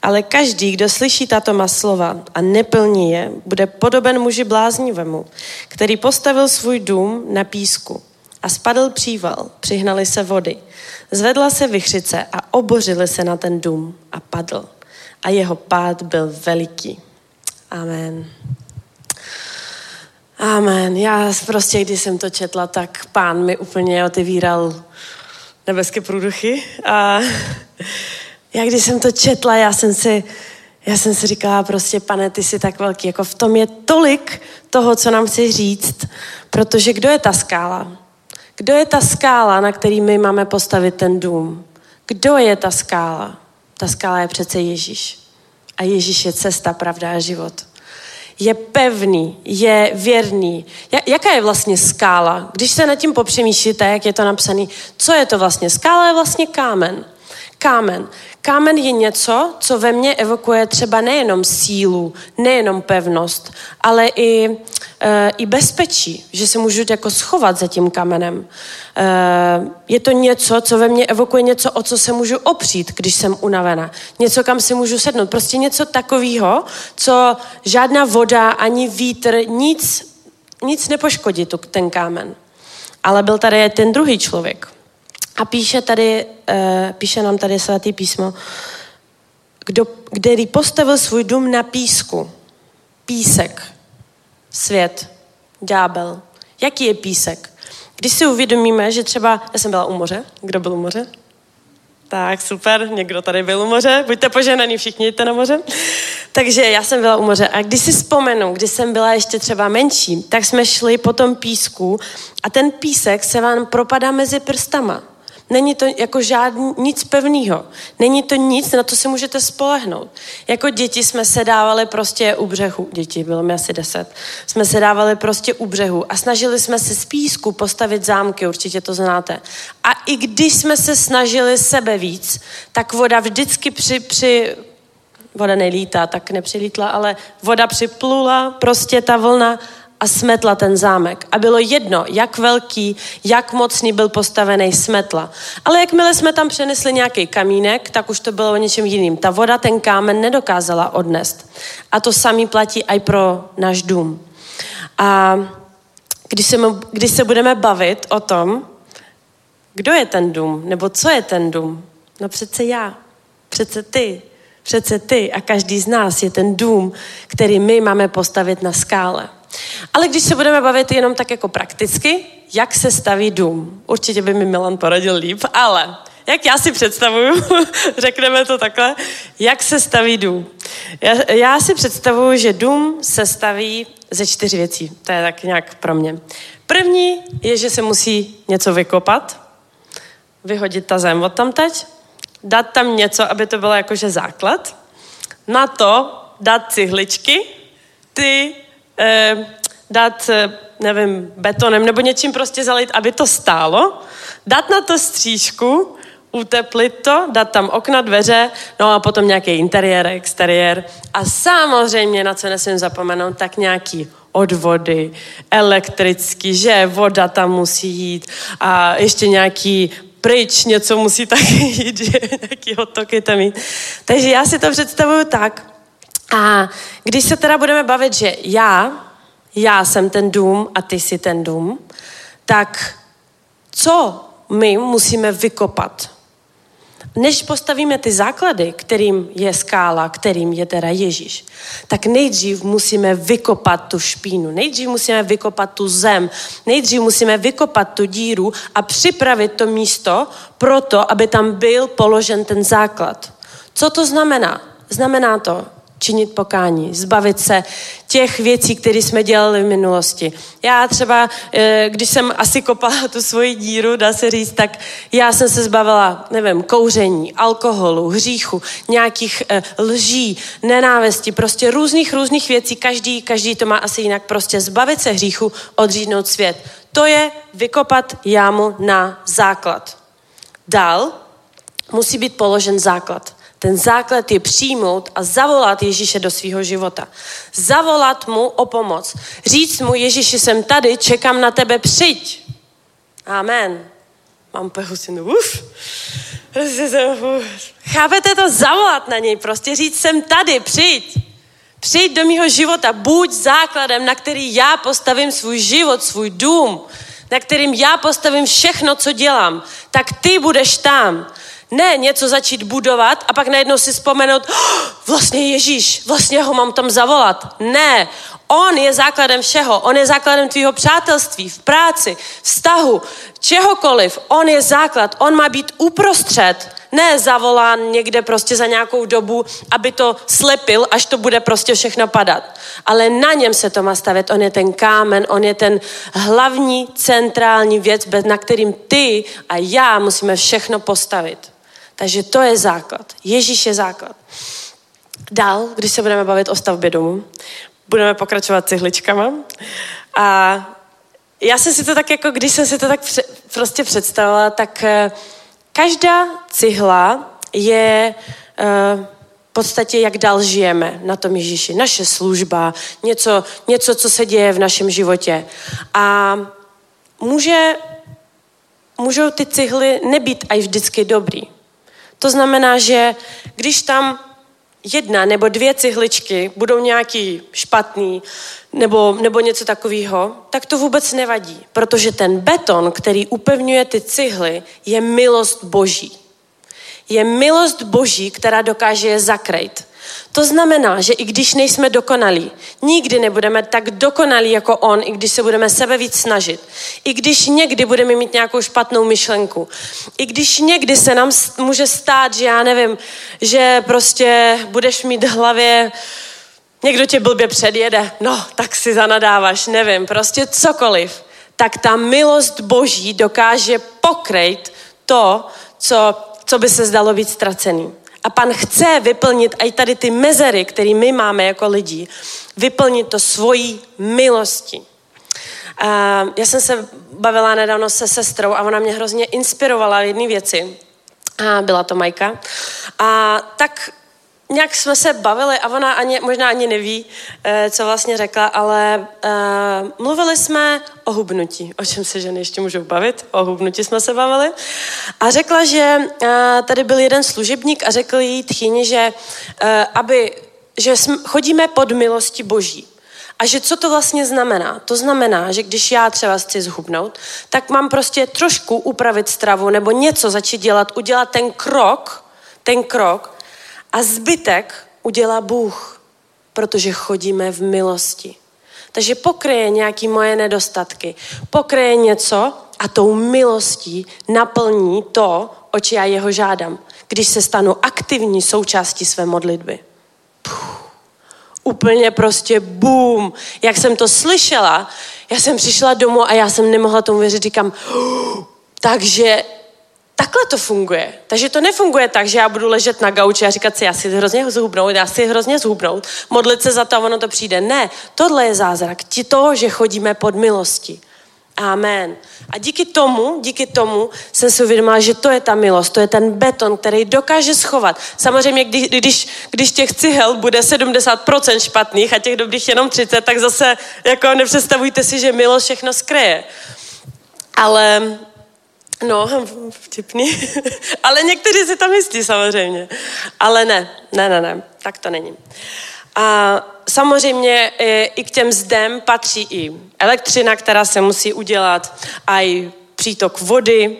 Ale každý, kdo slyší tato má slova a neplní je, bude podoben muži bláznivému, který postavil svůj dům na písku a spadl příval, přihnali se vody. Zvedla se vychřice a obořili se na ten dům a padl. A jeho pád byl veliký. Amen. Amen. Já prostě, když jsem to četla, tak pán mi úplně otevíral nebeské průduchy. A [laughs] já když jsem to četla, já jsem si, já jsem si říkala prostě, pane, ty jsi tak velký. Jako v tom je tolik toho, co nám chci říct, protože kdo je ta skála? Kdo je ta skála, na který my máme postavit ten dům? Kdo je ta skála? Ta skála je přece Ježíš. A Ježíš je cesta, pravda a život. Je pevný, je věrný. Jaká je vlastně skála? Když se nad tím popřemýšlíte, jak je to napsané, co je to vlastně? Skála je vlastně kámen. Kámen. Kámen je něco, co ve mně evokuje třeba nejenom sílu, nejenom pevnost, ale i, e, i bezpečí, že se můžu jako schovat za tím kamenem. E, je to něco, co ve mně evokuje něco, o co se můžu opřít, když jsem unavena. Něco, kam si můžu sednout. Prostě něco takového, co žádná voda ani vítr, nic, nic nepoškodí tu, ten kámen. Ale byl tady ten druhý člověk. A píše tady, uh, píše nám tady svatý písmo, kdo, který postavil svůj dům na písku. Písek. Svět. Ďábel. Jaký je písek? Když si uvědomíme, že třeba, já jsem byla u moře, kdo byl u moře? Tak, super, někdo tady byl u moře, buďte poženaní, všichni jděte na moře. Takže já jsem byla u moře a když si vzpomenu, když jsem byla ještě třeba menší, tak jsme šli po tom písku a ten písek se vám propadá mezi prstama. Není to jako žádný, nic pevného. Není to nic, na to se můžete spolehnout. Jako děti jsme se dávali prostě u břehu, děti, bylo mi asi deset, jsme se dávali prostě u břehu a snažili jsme se z písku postavit zámky, určitě to znáte. A i když jsme se snažili sebe víc, tak voda vždycky při, při voda nelítá, tak nepřilítla, ale voda připlula, prostě ta vlna a smetla ten zámek. A bylo jedno, jak velký, jak mocný byl postavený smetla. Ale jakmile jsme tam přenesli nějaký kamínek, tak už to bylo o něčem jiným. Ta voda ten kámen nedokázala odnést. A to samý platí i pro náš dům. A když se, když se budeme bavit o tom, kdo je ten dům, nebo co je ten dům, no přece já, přece ty, přece ty a každý z nás je ten dům, který my máme postavit na skále. Ale když se budeme bavit jenom tak jako prakticky, jak se staví dům, určitě by mi Milan poradil líp, ale jak já si představuju, [laughs] řekneme to takhle, jak se staví dům. Já, já si představuju, že dům se staví ze čtyř věcí. To je tak nějak pro mě. První je, že se musí něco vykopat, vyhodit ta zem od tam teď, dát tam něco, aby to bylo jakože základ, na to dát cihličky, ty eh, dát, eh, nevím, betonem nebo něčím prostě zalit, aby to stálo, dát na to střížku, uteplit to, dát tam okna, dveře, no a potom nějaký interiér, exteriér a samozřejmě, na co nesmím zapomenout, tak nějaký odvody, elektrický, že voda tam musí jít a ještě nějaký pryč, něco musí [laughs] taky jít, že nějaký otoky tam jít. Takže já si to představuju tak, a když se teda budeme bavit, že já, já jsem ten dům a ty jsi ten dům, tak co my musíme vykopat? Než postavíme ty základy, kterým je skála, kterým je teda Ježíš, tak nejdřív musíme vykopat tu špínu, nejdřív musíme vykopat tu zem, nejdřív musíme vykopat tu díru a připravit to místo pro to, aby tam byl položen ten základ. Co to znamená? Znamená to, činit pokání, zbavit se těch věcí, které jsme dělali v minulosti. Já třeba, eh, když jsem asi kopala tu svoji díru, dá se říct, tak já jsem se zbavila, nevím, kouření, alkoholu, hříchu, nějakých eh, lží, nenávisti, prostě různých, různých věcí. Každý, každý to má asi jinak. Prostě zbavit se hříchu, odřídnout svět. To je vykopat jámu na základ. Dál musí být položen základ. Ten základ je přijmout a zavolat Ježíše do svého života. Zavolat mu o pomoc. Říct mu, Ježíši, jsem tady, čekám na tebe, přijď. Amen. Mám pehusinu, uf. Chápete to? Zavolat na něj, prostě říct, jsem tady, přijď. Přijď do mého života, buď základem, na který já postavím svůj život, svůj dům, na kterým já postavím všechno, co dělám, tak ty budeš tam. Ne něco začít budovat a pak najednou si vzpomenout, oh, vlastně Ježíš, vlastně ho mám tam zavolat. Ne, on je základem všeho. On je základem tvýho přátelství, v práci, vztahu, čehokoliv. On je základ. On má být uprostřed. Ne zavolán někde prostě za nějakou dobu, aby to slepil, až to bude prostě všechno padat. Ale na něm se to má stavět. On je ten kámen, on je ten hlavní centrální věc, na kterým ty a já musíme všechno postavit. Takže to je základ. Ježíš je základ. Dál, když se budeme bavit o stavbě domu, budeme pokračovat cihličkama. A já jsem si to tak jako, když jsem si to tak pře- prostě představila, tak uh, každá cihla je uh, v podstatě, jak dál žijeme na tom Ježíši. Naše služba, něco, něco, co se děje v našem životě. A může, můžou ty cihly nebýt aj vždycky dobrý. To znamená, že když tam jedna nebo dvě cihličky budou nějaký špatný nebo, nebo něco takového, tak to vůbec nevadí, protože ten beton, který upevňuje ty cihly, je milost Boží. Je milost Boží, která dokáže je zakrejt. To znamená, že i když nejsme dokonalí, nikdy nebudeme tak dokonalí jako on, i když se budeme sebe víc snažit. I když někdy budeme mít nějakou špatnou myšlenku. I když někdy se nám může stát, že já nevím, že prostě budeš mít v hlavě někdo tě blbě předjede, no, tak si zanadáváš, nevím, prostě cokoliv. Tak ta milost Boží dokáže pokrejt to, co, co by se zdalo být ztracený. A pan chce vyplnit i tady ty mezery, které my máme jako lidi, vyplnit to svojí milostí. Já jsem se bavila nedávno se sestrou a ona mě hrozně inspirovala v jedné věci. A byla to Majka. A tak nějak jsme se bavili a ona ani, možná ani neví, eh, co vlastně řekla, ale uh, mluvili jsme o hubnutí, o čem se ženy ještě můžou bavit, o hubnutí jsme se bavili. A řekla, že uh, tady byl jeden služebník a řekl jí tchyni, že, uh, aby, že chodíme pod milosti boží. A že co to vlastně znamená? To znamená, že když já třeba chci zhubnout, tak mám prostě trošku upravit stravu nebo něco začít dělat, udělat ten krok, ten krok, a zbytek udělá Bůh, protože chodíme v milosti. Takže pokryje nějaký moje nedostatky, pokryje něco a tou milostí naplní to, oči já jeho žádám, když se stanu aktivní součástí své modlitby. Puh, úplně prostě boom. Jak jsem to slyšela, já jsem přišla domů a já jsem nemohla tomu věřit, říkám, [gasps] takže Takhle to funguje. Takže to nefunguje tak, že já budu ležet na gauči a říkat si, já si hrozně zhubnout, já si hrozně zhubnout, modlit se za to a ono to přijde. Ne, tohle je zázrak. Ti toho, že chodíme pod milosti. Amen. A díky tomu, díky tomu jsem si uvědomila, že to je ta milost, to je ten beton, který dokáže schovat. Samozřejmě, když, když, když těch cihel bude 70% špatných a těch dobrých jenom 30, tak zase jako nepředstavujte si, že milost všechno skryje. Ale No, vtipný. [laughs] Ale někteří si tam myslí samozřejmě. Ale ne, ne, ne, ne, tak to není. A samozřejmě i k těm zdem patří i elektřina, která se musí udělat, a i přítok vody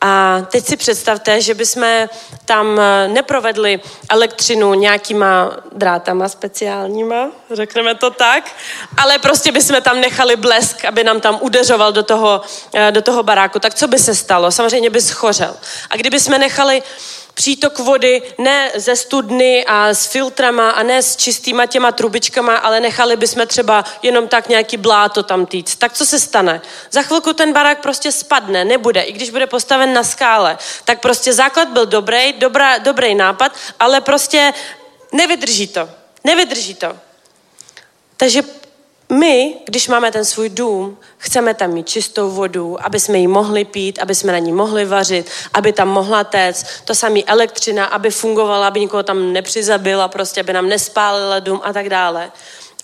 a teď si představte, že bychom tam eh, neprovedli elektřinu nějakýma drátama speciálníma, řekneme to tak, ale prostě bychom tam nechali blesk, aby nám tam udeřoval do toho, eh, do toho baráku. Tak co by se stalo? Samozřejmě by schořel. A kdyby jsme nechali přítok vody ne ze studny a s filtrama a ne s čistýma těma trubičkama, ale nechali bychom třeba jenom tak nějaký bláto tam týct. Tak co se stane? Za chvilku ten barák prostě spadne, nebude, i když bude postaven na skále. Tak prostě základ byl dobrý, dobrá, dobrý nápad, ale prostě nevydrží to. Nevydrží to. Takže my, když máme ten svůj dům, chceme tam mít čistou vodu, aby jsme ji mohli pít, aby jsme na ní mohli vařit, aby tam mohla téct, to samý elektřina, aby fungovala, aby nikoho tam nepřizabila, prostě aby nám nespálila dům a tak dále.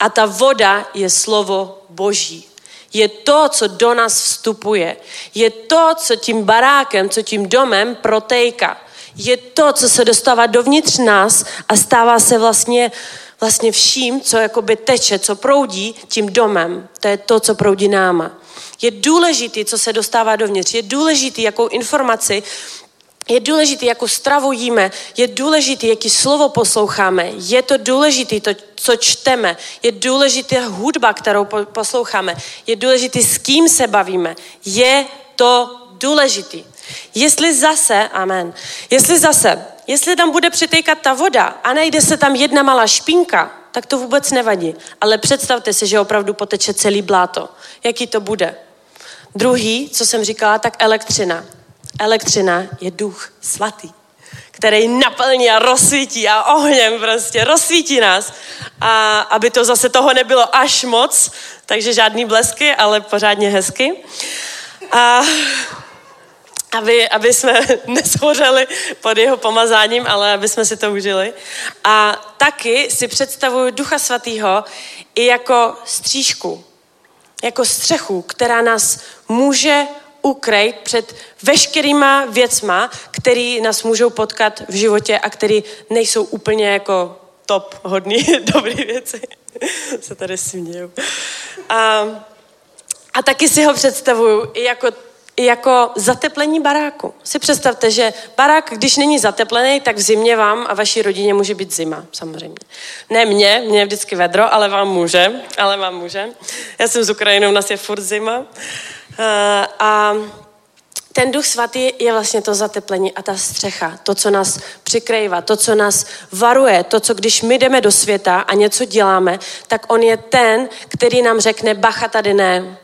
A ta voda je slovo Boží. Je to, co do nás vstupuje. Je to, co tím barákem, co tím domem protejka. Je to, co se dostává dovnitř nás a stává se vlastně vlastně vším, co jakoby teče, co proudí tím domem. To je to, co proudí náma. Je důležitý, co se dostává dovnitř. Je důležitý, jakou informaci je důležité, jakou stravu jíme, je důležité, jaký slovo posloucháme, je to důležité, to, co čteme, je důležité hudba, kterou posloucháme, je důležité, s kým se bavíme, je to důležitý. Jestli zase, amen, jestli zase Jestli tam bude přitejkat ta voda a najde se tam jedna malá špínka, tak to vůbec nevadí. Ale představte si, že opravdu poteče celý bláto. Jaký to bude? Druhý, co jsem říkala, tak elektřina. Elektřina je duch svatý, který naplní a rozsvítí a ohněm prostě rozsvítí nás. A aby to zase toho nebylo až moc, takže žádný blesky, ale pořádně hezky. A aby, aby jsme [laughs] neshořeli pod jeho pomazáním, ale aby jsme si to užili. A taky si představuju Ducha Svatého i jako střížku, jako střechu, která nás může ukrejt před veškerýma věcma, které nás můžou potkat v životě a které nejsou úplně jako top hodný, [laughs] dobrý věci. [laughs] Se tady směju. A, a taky si ho představuju i jako jako zateplení baráku. Si představte, že barák, když není zateplený, tak v zimě vám a vaší rodině může být zima, samozřejmě. Ne mě, mě je vždycky vedro, ale vám může, ale vám může. Já jsem z Ukrajiny, u nás je furt zima. Eh, a ten duch svatý je vlastně to zateplení a ta střecha, to, co nás přikrývá, to, co nás varuje, to, co když my jdeme do světa a něco děláme, tak on je ten, který nám řekne, bacha, tady ne,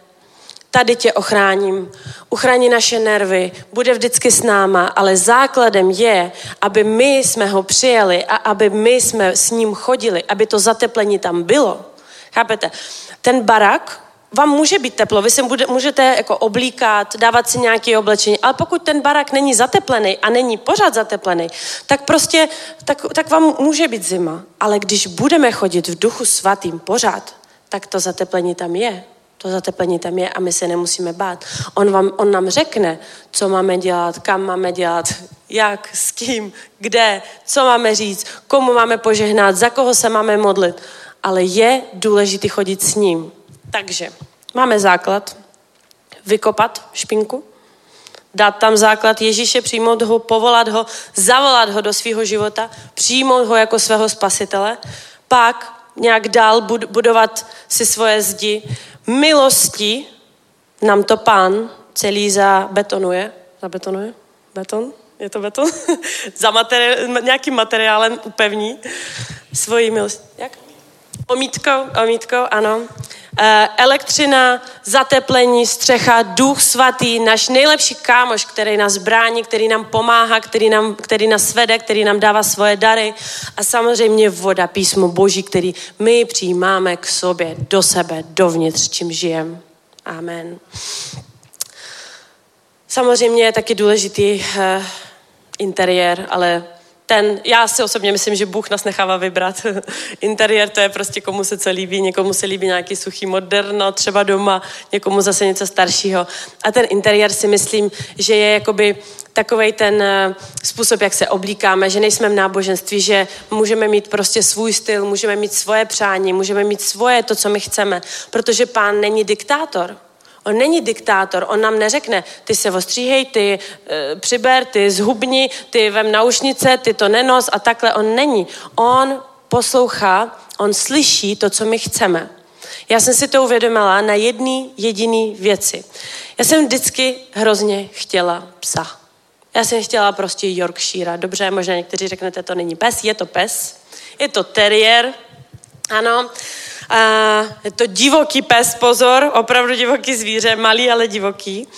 tady tě ochráním, uchrání naše nervy, bude vždycky s náma, ale základem je, aby my jsme ho přijeli a aby my jsme s ním chodili, aby to zateplení tam bylo. Chápete? Ten barak, vám může být teplo, vy se můžete jako oblíkat, dávat si nějaké oblečení, ale pokud ten barak není zateplený a není pořád zateplený, tak prostě, tak, tak vám může být zima. Ale když budeme chodit v duchu svatým pořád, tak to zateplení tam je. To zateplení tam je a my se nemusíme bát. On, vám, on nám řekne, co máme dělat, kam máme dělat, jak, s kým, kde, co máme říct, komu máme požehnat, za koho se máme modlit. Ale je důležité chodit s ním. Takže máme základ, vykopat špinku, dát tam základ Ježíše, přijmout ho, povolat ho, zavolat ho do svého života, přijmout ho jako svého spasitele, pak nějak dál budovat si svoje zdi, milosti nám to pán celý zabetonuje. Zabetonuje? Beton? Je to beton? [laughs] Za materi- nějakým materiálem upevní svoji milost. Jak? Omítkou, omítkou, ano. E, elektřina, zateplení, střecha, duch svatý, náš nejlepší kámoš, který nás brání, který nám pomáhá, který, nám, který nás vede, který nám dává svoje dary a samozřejmě voda, písmo boží, který my přijímáme k sobě, do sebe, dovnitř, čím žijeme. Amen. Samozřejmě je taky důležitý uh, interiér, ale ten, já si osobně myslím, že Bůh nás nechává vybrat. [laughs] Interiér to je prostě komu se co líbí, někomu se líbí nějaký suchý moderno, třeba doma, někomu zase něco staršího. A ten interiér si myslím, že je jakoby takový ten eh, způsob, jak se oblíkáme, že nejsme v náboženství, že můžeme mít prostě svůj styl, můžeme mít svoje přání, můžeme mít svoje to, co my chceme, protože pán není diktátor. On není diktátor, on nám neřekne, ty se ostříhej, ty e, přiber, ty zhubni, ty vem naušnice, ty to nenos a takhle. On není. On poslouchá, on slyší to, co my chceme. Já jsem si to uvědomila na jedné jediné věci. Já jsem vždycky hrozně chtěla psa. Já jsem chtěla prostě Yorkshire. Dobře, možná někteří řeknete, to není pes, je to pes. Je to terrier, ano. A je to divoký pes, pozor, opravdu divoký zvíře, malý, ale divoký.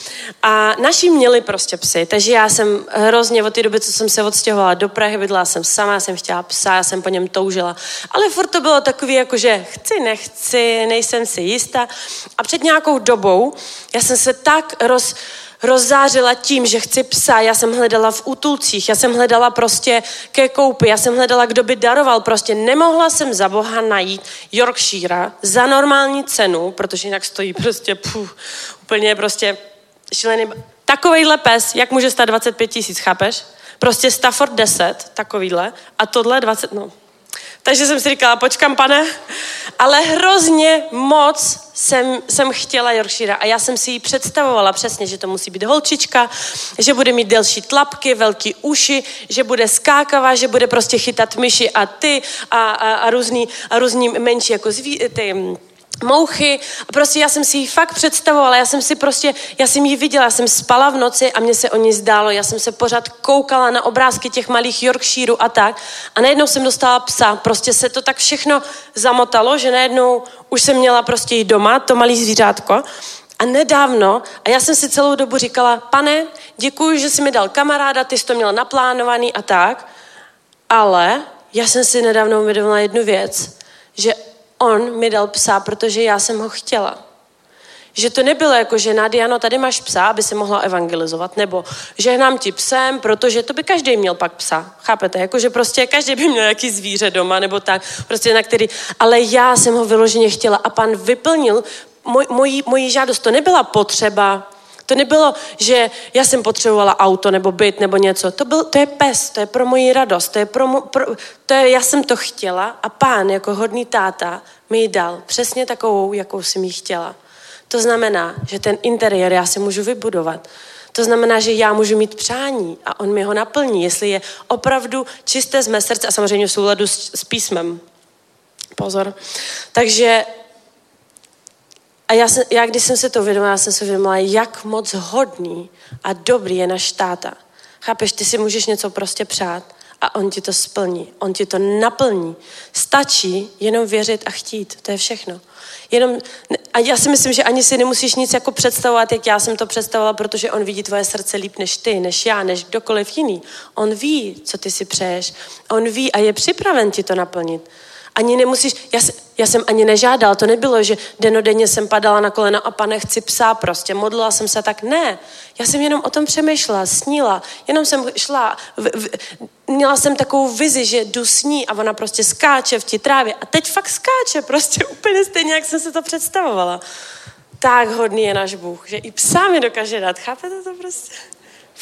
A naši měli prostě psy, takže já jsem hrozně od té doby, co jsem se odstěhovala do Prahy, bydlela jsem sama, jsem chtěla psa, já jsem po něm toužila. Ale furt to bylo takový, jako že chci, nechci, nejsem si jistá. A před nějakou dobou já jsem se tak roz rozzářila tím, že chci psa. Já jsem hledala v útulcích, já jsem hledala prostě ke koupi, já jsem hledala, kdo by daroval. Prostě nemohla jsem za boha najít Yorkshire za normální cenu, protože jinak stojí prostě puf, úplně prostě šílený. Takovejhle pes, jak může stát 25 tisíc, chápeš? Prostě Stafford 10, takovýhle, a tohle 20, no, takže jsem si říkala, počkám, pane, ale hrozně moc jsem, jsem chtěla Yorkshire a já jsem si ji představovala přesně, že to musí být holčička, že bude mít delší tlapky, velký uši, že bude skákavá, že bude prostě chytat myši a ty a, a, a, různý, a různý menší jako zví, ty, mouchy. A prostě já jsem si ji fakt představovala, já jsem si prostě, já jsem ji viděla, já jsem spala v noci a mně se o ní zdálo. Já jsem se pořád koukala na obrázky těch malých Yorkshireů a tak. A najednou jsem dostala psa. Prostě se to tak všechno zamotalo, že najednou už jsem měla prostě jí doma, to malý zvířátko. A nedávno, a já jsem si celou dobu říkala, pane, děkuji, že jsi mi dal kamaráda, ty jsi to měl naplánovaný a tak, ale já jsem si nedávno uvědomila jednu věc, že on mi dal psa, protože já jsem ho chtěla. Že to nebylo jako, že Nadiano, tady máš psa, aby se mohla evangelizovat, nebo žehnám ti psem, protože to by každý měl pak psa. Chápete? Jako, že prostě každý by měl nějaký zvíře doma, nebo tak, prostě na který, ale já jsem ho vyloženě chtěla a pan vyplnil moj, moji, moji žádost. To nebyla potřeba, to nebylo, že já jsem potřebovala auto nebo byt nebo něco. To, byl, to je pes, to je pro moji radost, to je pro, pro to je, já jsem to chtěla a pán jako hodný táta mi ji dal přesně takovou, jakou jsem ji chtěla. To znamená, že ten interiér já si můžu vybudovat. To znamená, že já můžu mít přání a on mi ho naplní, jestli je opravdu čisté z mé srdce a samozřejmě v souladu s, s písmem. Pozor. Takže a já, jsem, já, když jsem se to uvědomila, jsem se uvědomila, jak moc hodný a dobrý je náš táta. Chápeš, ty si můžeš něco prostě přát a on ti to splní, on ti to naplní. Stačí jenom věřit a chtít, to je všechno. Jenom, a já si myslím, že ani si nemusíš nic jako představovat, jak já jsem to představovala, protože on vidí tvoje srdce líp než ty, než já, než kdokoliv jiný. On ví, co ty si přeješ. On ví a je připraven ti to naplnit. Ani nemusíš, já, já jsem ani nežádal, to nebylo, že denodenně jsem padala na kolena a pane, chci psa prostě, modlila jsem se tak, ne. Já jsem jenom o tom přemýšlela, snila, jenom jsem šla, v, v, měla jsem takovou vizi, že jdu s ní a ona prostě skáče v té trávě a teď fakt skáče, prostě [laughs] úplně stejně, jak jsem se to představovala. Tak hodný je náš Bůh, že i psa mi dokáže dát, chápete to prostě?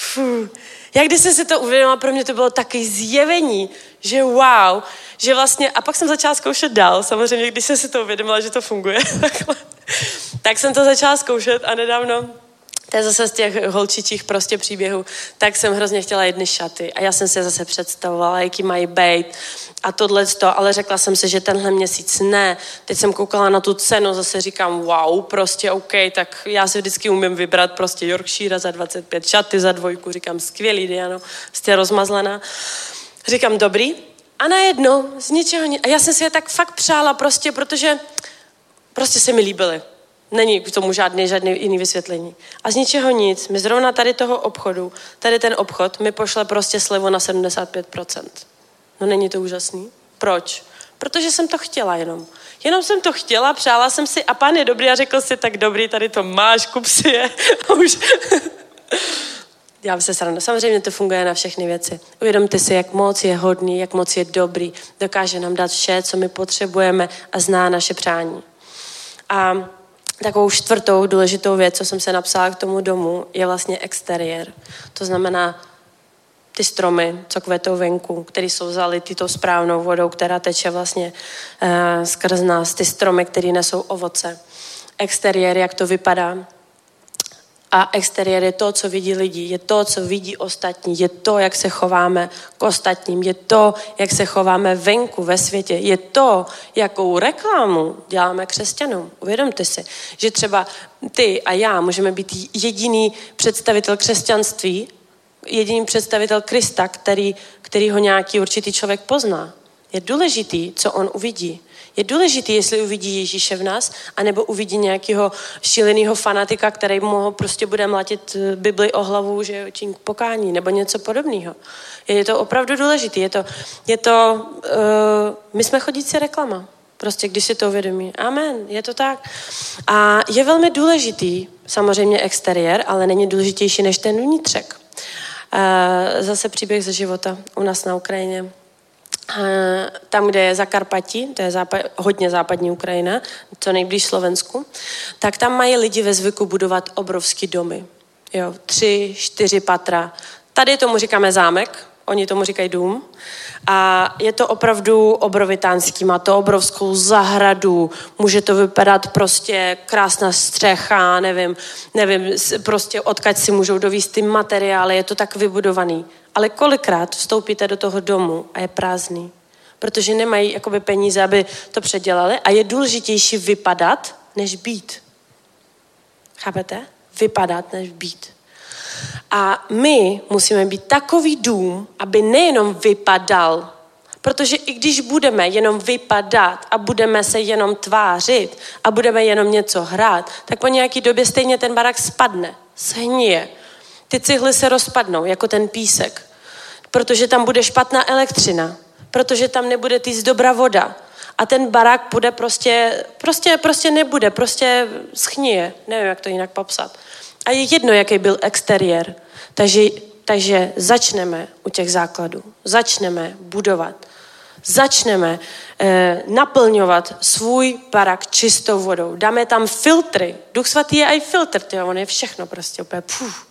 Fuh. Jak když jsem si to uvědomila, pro mě to bylo taky zjevení, že wow, že vlastně, a pak jsem začala zkoušet dál, samozřejmě, když jsem si to uvědomila, že to funguje, [laughs] tak jsem to začala zkoušet a nedávno to je zase z těch holčičích prostě příběhů, tak jsem hrozně chtěla jedny šaty a já jsem si zase představovala, jaký mají být a tohle to, ale řekla jsem si, že tenhle měsíc ne. Teď jsem koukala na tu cenu, zase říkám, wow, prostě OK, tak já si vždycky umím vybrat prostě Yorkshire za 25 šaty za dvojku, říkám, skvělý, Diano, jste rozmazlená. Říkám, dobrý. A najednou z ničeho, a já jsem si je tak fakt přála prostě, protože prostě se mi líbily. Není k tomu žádný, žádný jiný vysvětlení. A z ničeho nic, mi zrovna tady toho obchodu, tady ten obchod mi pošle prostě slevu na 75%. No není to úžasný? Proč? Protože jsem to chtěla jenom. Jenom jsem to chtěla, přála jsem si a pán je dobrý a řekl si, tak dobrý, tady to máš, kup si je. [laughs] A už... [laughs] Já se srandu. Samozřejmě to funguje na všechny věci. Uvědomte si, jak moc je hodný, jak moc je dobrý. Dokáže nám dát vše, co my potřebujeme a zná naše přání. A Takovou čtvrtou důležitou věc, co jsem se napsala k tomu domu, je vlastně exteriér. To znamená ty stromy, co kvetou venku, které jsou zality tou správnou vodou, která teče vlastně uh, skrz nás, ty stromy, které nesou ovoce. Exteriér, jak to vypadá, a exteriér je to, co vidí lidi, je to, co vidí ostatní, je to, jak se chováme k ostatním, je to, jak se chováme venku ve světě, je to, jakou reklamu děláme křesťanům. Uvědomte si, že třeba ty a já můžeme být jediný představitel křesťanství, jediný představitel Krista, který, který ho nějaký určitý člověk pozná. Je důležitý, co on uvidí. Je důležité, jestli uvidí Ježíše v nás, anebo uvidí nějakého šíleného fanatika, který mu prostě bude mlatit eh, Bibli o hlavu, že je tím pokání, nebo něco podobného. Je to opravdu důležité. Je to, je to uh, my jsme chodící reklama. Prostě, když si to uvědomí. Amen, je to tak. A je velmi důležitý, samozřejmě exteriér, ale není důležitější než ten vnitřek. Uh, zase příběh ze života u nás na Ukrajině. Eh, tam, kde je Zakarpatí, to je západ, hodně západní Ukrajina, co nejblíž Slovensku, tak tam mají lidi ve zvyku budovat obrovský domy. Jo, tři, čtyři patra. Tady tomu říkáme zámek, oni tomu říkají dům. A je to opravdu obrovitánský, má to obrovskou zahradu, může to vypadat prostě krásná střecha, nevím, nevím, prostě odkaď si můžou dovíst ty materiály, je to tak vybudovaný. Ale kolikrát vstoupíte do toho domu a je prázdný, protože nemají jakoby peníze, aby to předělali a je důležitější vypadat, než být. Chápete? Vypadat, než být. A my musíme být takový dům, aby nejenom vypadal, Protože i když budeme jenom vypadat a budeme se jenom tvářit a budeme jenom něco hrát, tak po nějaký době stejně ten barák spadne, shnije. Ty cihly se rozpadnou, jako ten písek. Protože tam bude špatná elektřina, protože tam nebude týct dobrá voda. A ten barák bude prostě, prostě, prostě nebude, prostě schnije. Nevím, jak to jinak popsat. A je jedno, jaký byl exteriér. Takže, takže začneme u těch základů. Začneme budovat. Začneme eh, naplňovat svůj barák čistou vodou. Dáme tam filtry. Duch svatý je i filtr, tyjo, on je všechno prostě úplně. Puf.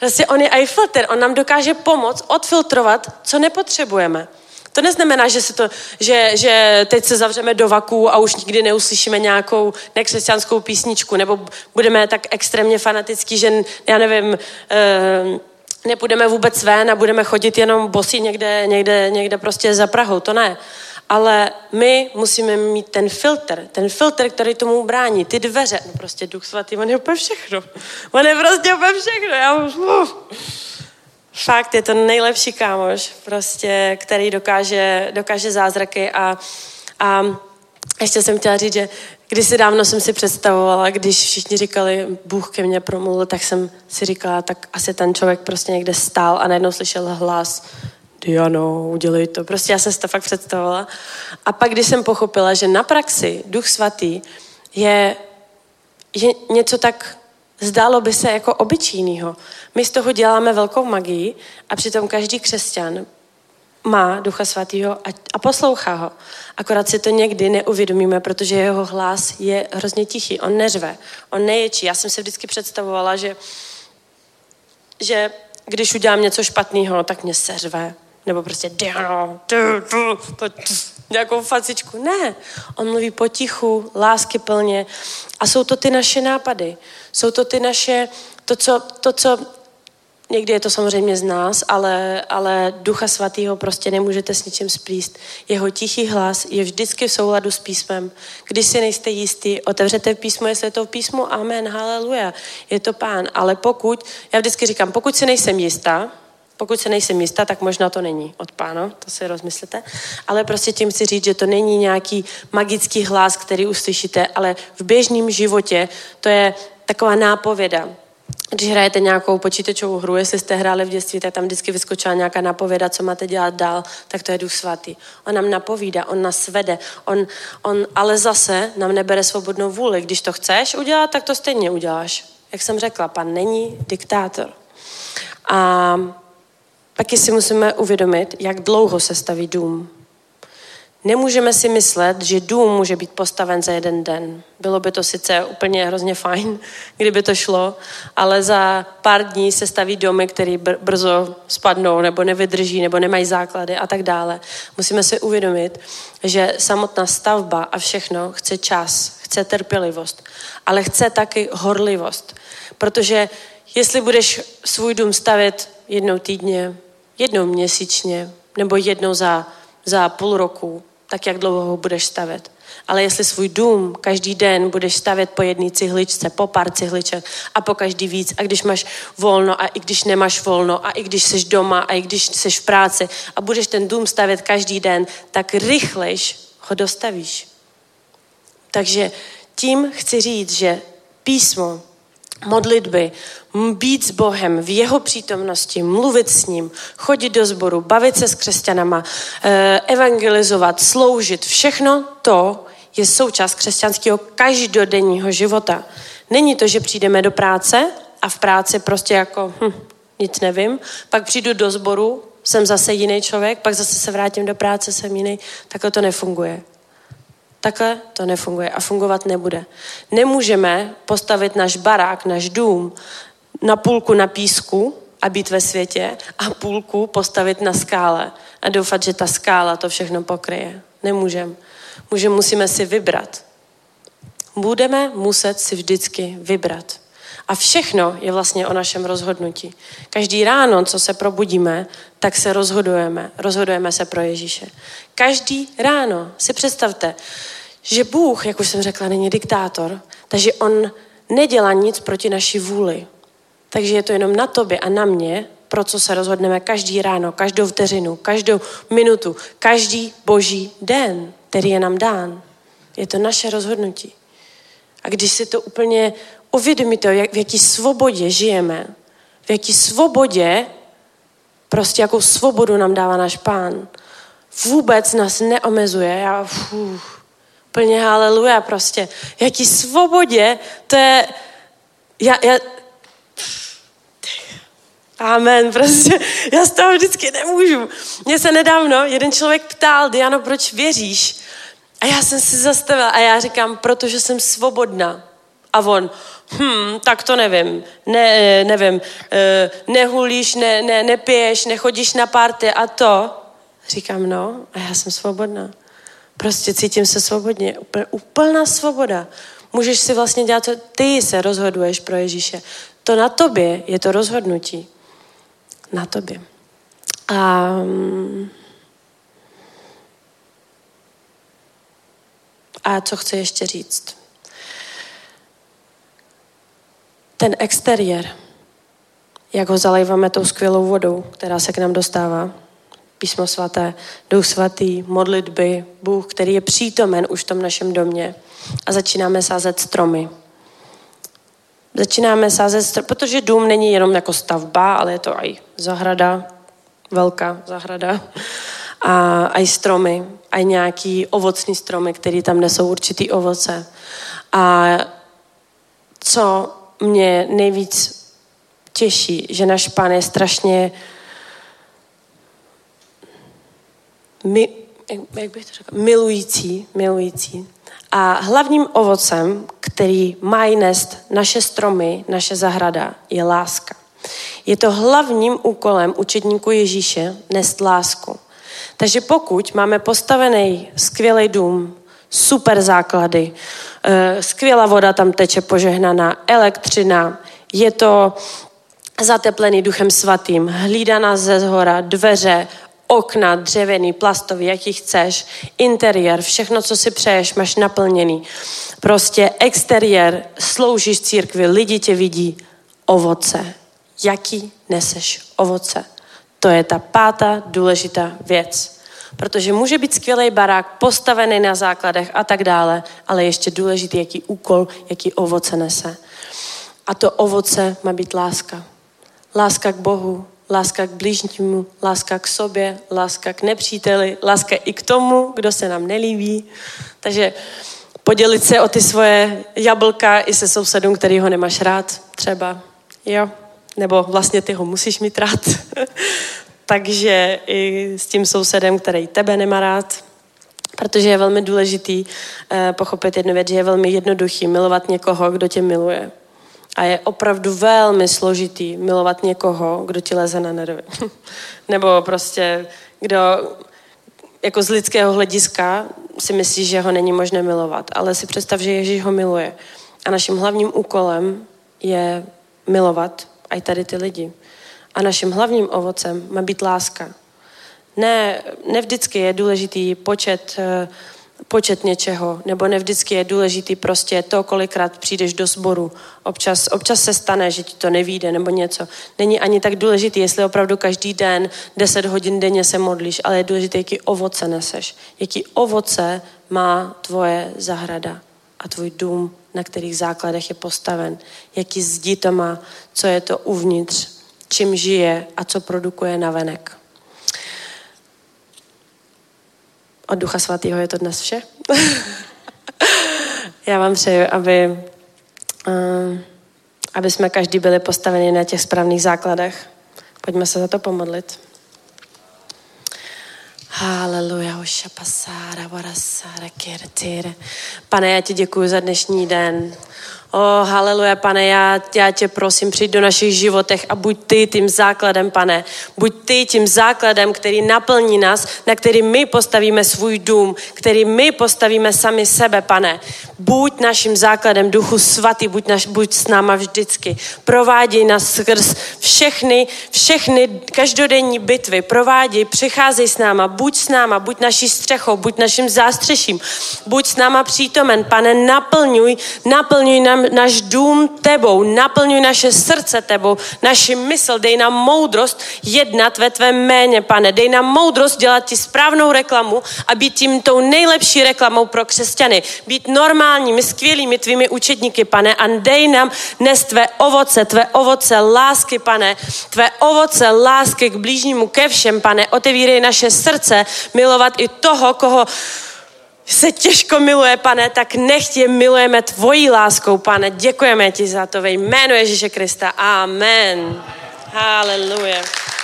Prostě on je i filtr, on nám dokáže pomoct odfiltrovat, co nepotřebujeme. To neznamená, že, se to, že, že teď se zavřeme do vaku a už nikdy neuslyšíme nějakou nekřesťanskou písničku, nebo budeme tak extrémně fanatický, že já nevím, eh, nepůjdeme vůbec ven a budeme chodit jenom bosí někde, někde, někde prostě za Prahou. To ne. Ale my musíme mít ten filtr, ten filtr, který tomu brání, ty dveře. No prostě Duch Svatý, on je úplně všechno. On je prostě úplně všechno. Já už. Fakt je to nejlepší kámoš, prostě, který dokáže, dokáže zázraky a, a ještě jsem chtěla říct, že kdysi dávno jsem si představovala, když všichni říkali, Bůh ke mně promluvil, tak jsem si říkala, tak asi ten člověk prostě někde stál a najednou slyšel hlas, Diano, udělej to. Prostě já jsem si to fakt představovala. A pak, když jsem pochopila, že na praxi Duch Svatý je, je něco tak Zdálo by se jako obyčejného. My z toho děláme velkou magii a přitom každý křesťan má Ducha Svatého a, a poslouchá ho. Akorát si to někdy neuvědomíme, protože jeho hlas je hrozně tichý. On neřve, on neječí. Já jsem se vždycky představovala, že, že když udělám něco špatného, tak mě seřve. Nebo prostě nějakou facičku. Ne, on mluví potichu, lásky plně. A jsou to ty naše nápady. Jsou to ty naše, to, co, to, co Někdy je to samozřejmě z nás, ale, ale Ducha Svatého prostě nemůžete s ničím splíst. Jeho tichý hlas je vždycky v souladu s písmem. Když si nejste jistý, otevřete písmo, jestli je to v písmu, amen, haleluja, je to pán. Ale pokud, já vždycky říkám, pokud si nejsem jistá, pokud se nejsem jistá, tak možná to není od pána, to si rozmyslete. Ale prostě tím chci říct, že to není nějaký magický hlas, který uslyšíte, ale v běžném životě to je taková nápověda. Když hrajete nějakou počítačovou hru, jestli jste hráli v dětství, tak tam vždycky vyskočila nějaká napověda, co máte dělat dál, tak to je Duch Svatý. On nám napovídá, on nás vede, on, on ale zase nám nebere svobodnou vůli. Když to chceš udělat, tak to stejně uděláš. Jak jsem řekla, pan není diktátor. A taky si musíme uvědomit, jak dlouho se staví dům. Nemůžeme si myslet, že dům může být postaven za jeden den. Bylo by to sice úplně hrozně fajn, [laughs] kdyby to šlo, ale za pár dní se staví domy, které br- brzo spadnou nebo nevydrží nebo nemají základy a tak dále. Musíme si uvědomit, že samotná stavba a všechno chce čas, chce trpělivost, ale chce taky horlivost. Protože jestli budeš svůj dům stavět jednou týdně, jednou měsíčně nebo jednou za, za půl roku, tak jak dlouho ho budeš stavět. Ale jestli svůj dům každý den budeš stavět po jedné cihličce, po pár cihliček a po každý víc, a když máš volno a i když nemáš volno a i když jsi doma a i když jsi v práci a budeš ten dům stavět každý den, tak rychlejš ho dostavíš. Takže tím chci říct, že písmo modlitby, být s Bohem v jeho přítomnosti, mluvit s ním, chodit do sboru, bavit se s křesťanama, eh, evangelizovat, sloužit, všechno to je součást křesťanského každodenního života. Není to, že přijdeme do práce a v práci prostě jako hm, nic nevím, pak přijdu do sboru, jsem zase jiný člověk, pak zase se vrátím do práce, jsem jiný. Takhle to nefunguje. Takhle to nefunguje a fungovat nebude. Nemůžeme postavit náš barák, náš dům na půlku na písku a být ve světě a půlku postavit na skále a doufat, že ta skála to všechno pokryje. Nemůžeme. Může, musíme si vybrat. Budeme muset si vždycky vybrat. A všechno je vlastně o našem rozhodnutí. Každý ráno, co se probudíme, tak se rozhodujeme. Rozhodujeme se pro Ježíše. Každý ráno si představte, že Bůh, jak už jsem řekla, není diktátor, takže on nedělá nic proti naší vůli. Takže je to jenom na tobě a na mě, pro co se rozhodneme každý ráno, každou vteřinu, každou minutu, každý boží den, který je nám dán. Je to naše rozhodnutí. A když si to úplně uvědomíte, jak, v jaký svobodě žijeme, v jaký svobodě, prostě jakou svobodu nám dává náš pán, vůbec nás neomezuje. Já, fů, plně haleluja prostě. Jaký svobodě, to je, já, já, Amen, prostě. Já z toho vždycky nemůžu. Mně se nedávno jeden člověk ptal, Diano, proč věříš? A já jsem si zastavila a já říkám, protože jsem svobodná. A on, hm, tak to nevím, ne, nevím, eh, nehulíš, ne, ne, nepiješ, nechodíš na party a to. Říkám, no, a já jsem svobodná. Prostě cítím se svobodně, úplná svoboda. Můžeš si vlastně dělat, co ty se rozhoduješ pro Ježíše. To na tobě je to rozhodnutí. Na tobě. A A co chci ještě říct? Ten exteriér, jak ho zalejváme tou skvělou vodou, která se k nám dostává, písmo svaté, duch svatý, modlitby, Bůh, který je přítomen už v tom našem domě. A začínáme sázet stromy. Začínáme sázet stromy, protože dům není jenom jako stavba, ale je to i zahrada, velká zahrada a i stromy, i nějaký ovocní stromy, které tam nesou určitý ovoce. A co mě nejvíc těší, že náš pán je strašně mi, jak bych to řekla, milující, milující. A hlavním ovocem, který mají nést naše stromy, naše zahrada, je láska. Je to hlavním úkolem učedníku Ježíše nést lásku. Takže pokud máme postavený skvělý dům, super základy, eh, skvělá voda tam teče požehnaná, elektřina, je to zateplený duchem svatým, hlídaná ze zhora, dveře, okna, dřevěný, plastový, jaký chceš, interiér, všechno, co si přeješ, máš naplněný. Prostě exteriér, sloužíš církvi, lidi tě vidí, ovoce. Jaký neseš ovoce? To je ta pátá důležitá věc. Protože může být skvělý barák, postavený na základech a tak dále, ale ještě důležitý, jaký úkol, jaký ovoce nese. A to ovoce má být láska. Láska k Bohu, láska k blížnímu, láska k sobě, láska k nepříteli, láska i k tomu, kdo se nám nelíbí. Takže podělit se o ty svoje jablka i se sousedům, který ho nemáš rád, třeba. Jo, nebo vlastně ty ho musíš mít rád. [laughs] Takže i s tím sousedem, který tebe nemá rád, protože je velmi důležitý eh, pochopit jednu věc, že je velmi jednoduchý milovat někoho, kdo tě miluje. A je opravdu velmi složitý milovat někoho, kdo ti leze na nervy. [laughs] Nebo prostě, kdo jako z lidského hlediska si myslí, že ho není možné milovat. Ale si představ, že Ježíš ho miluje. A naším hlavním úkolem je milovat i tady ty lidi. A naším hlavním ovocem má být láska. Ne, ne vždycky je důležitý počet, eh, počet něčeho, nebo ne vždycky je důležitý prostě to, kolikrát přijdeš do sboru. Občas, občas se stane, že ti to nevíde nebo něco. Není ani tak důležitý, jestli opravdu každý den, 10 hodin denně se modlíš, ale je důležité, jaký ovoce neseš. Jaký ovoce má tvoje zahrada a tvůj dům, na kterých základech je postaven. Jaký zdi to má, co je to uvnitř, čím žije a co produkuje na Od Ducha Svatého je to dnes vše. [laughs] Já vám přeju, aby, uh, aby jsme každý byli postaveni na těch správných základech. Pojďme se za to pomodlit. Haleluja, Pane, já ti děkuji za dnešní den. Oh, haleluja, pane, já, já tě prosím, přijď do našich životech a buď ty tím základem, pane. Buď ty tím základem, který naplní nás, na který my postavíme svůj dům, který my postavíme sami sebe, pane. Buď naším základem, duchu svatý, buď, naš, buď s náma vždycky. Prováděj nás skrz všechny, všechny každodenní bitvy. Prováděj, přicházej s náma, buď s náma, buď naší střechou, buď naším zástřeším, buď s náma přítomen, pane, naplňuj, naplňuj nám náš dům tebou, naplňuj naše srdce tebou, naši mysl, dej nám moudrost jednat ve tvém jméně, pane. Dej nám moudrost dělat ti správnou reklamu a být tím tou nejlepší reklamou pro křesťany. Být normálními, skvělými tvými učedníky, pane, a dej nám dnes tvé ovoce, tvé ovoce lásky, pane, tvé ovoce lásky k blížnímu, ke všem, pane. Otevírej naše srdce, milovat i toho, koho se těžko miluje, pane, tak nech je milujeme tvojí láskou, pane. Děkujeme ti za to ve jménu Ježíše Krista. Amen. Hallelujah.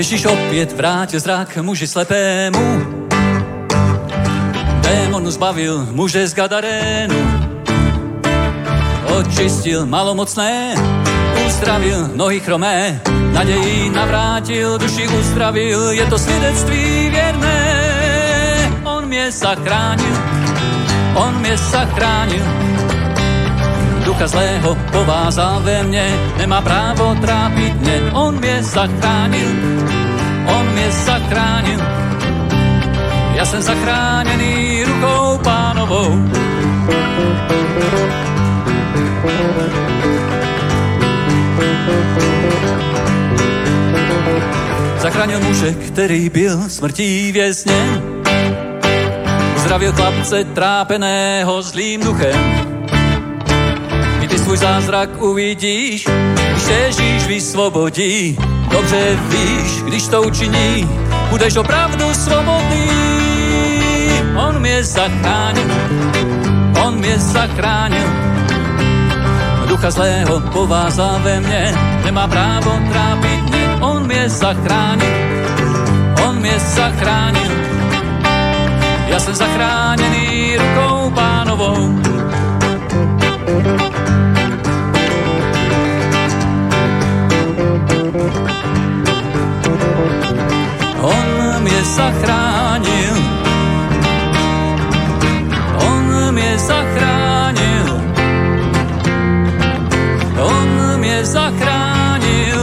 Ježíš opět vrátil zrak muži slepému. Démon zbavil muže z Gadarénu. Očistil malomocné, uzdravil nohy chromé. Naději navrátil, duši uzdravil, je to svědectví věrné. On mě zachránil, on mě zachránil. Ducha zlého povázal ve mně, nemá právo trápit mě, on mě zachránil, on mě zachránil. Já jsem zachráněný rukou pánovou. Zachránil muže, který byl smrtí vězně. Uzdravil chlapce trápeného zlým duchem. Ty svůj zázrak uvidíš, když Ježíš vysvobodí. Dobře víš, když to učiní, budeš opravdu svobodný. On mě zachránil, on mě zachránil. Ducha zlého povázal ve mně, nemá právo trápit mě. On mě zachránil, on mě zachránil. Já jsem zachráněný zachránil. On mě zachránil. On mě zachránil.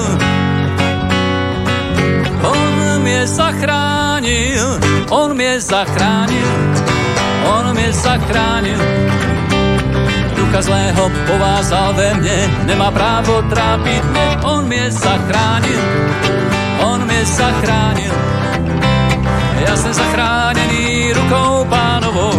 On mě zachránil. On mě zachránil. On mě zachránil. Ducha zlého povázal ve mně, nemá právo trápit mě. On mě zachránil. On mě zachránil. Jsem zachráněný rukou pánovou.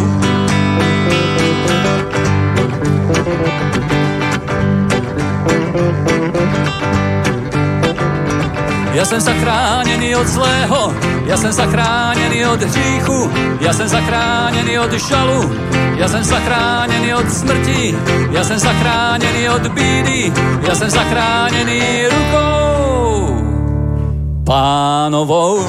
Já jsem zachráněný od zlého, já jsem zachráněný od hříchu, já jsem zachráněný od žalu, já jsem zachráněný od smrti, já jsem zachráněný od bídy, já jsem zachráněný rukou pánovou.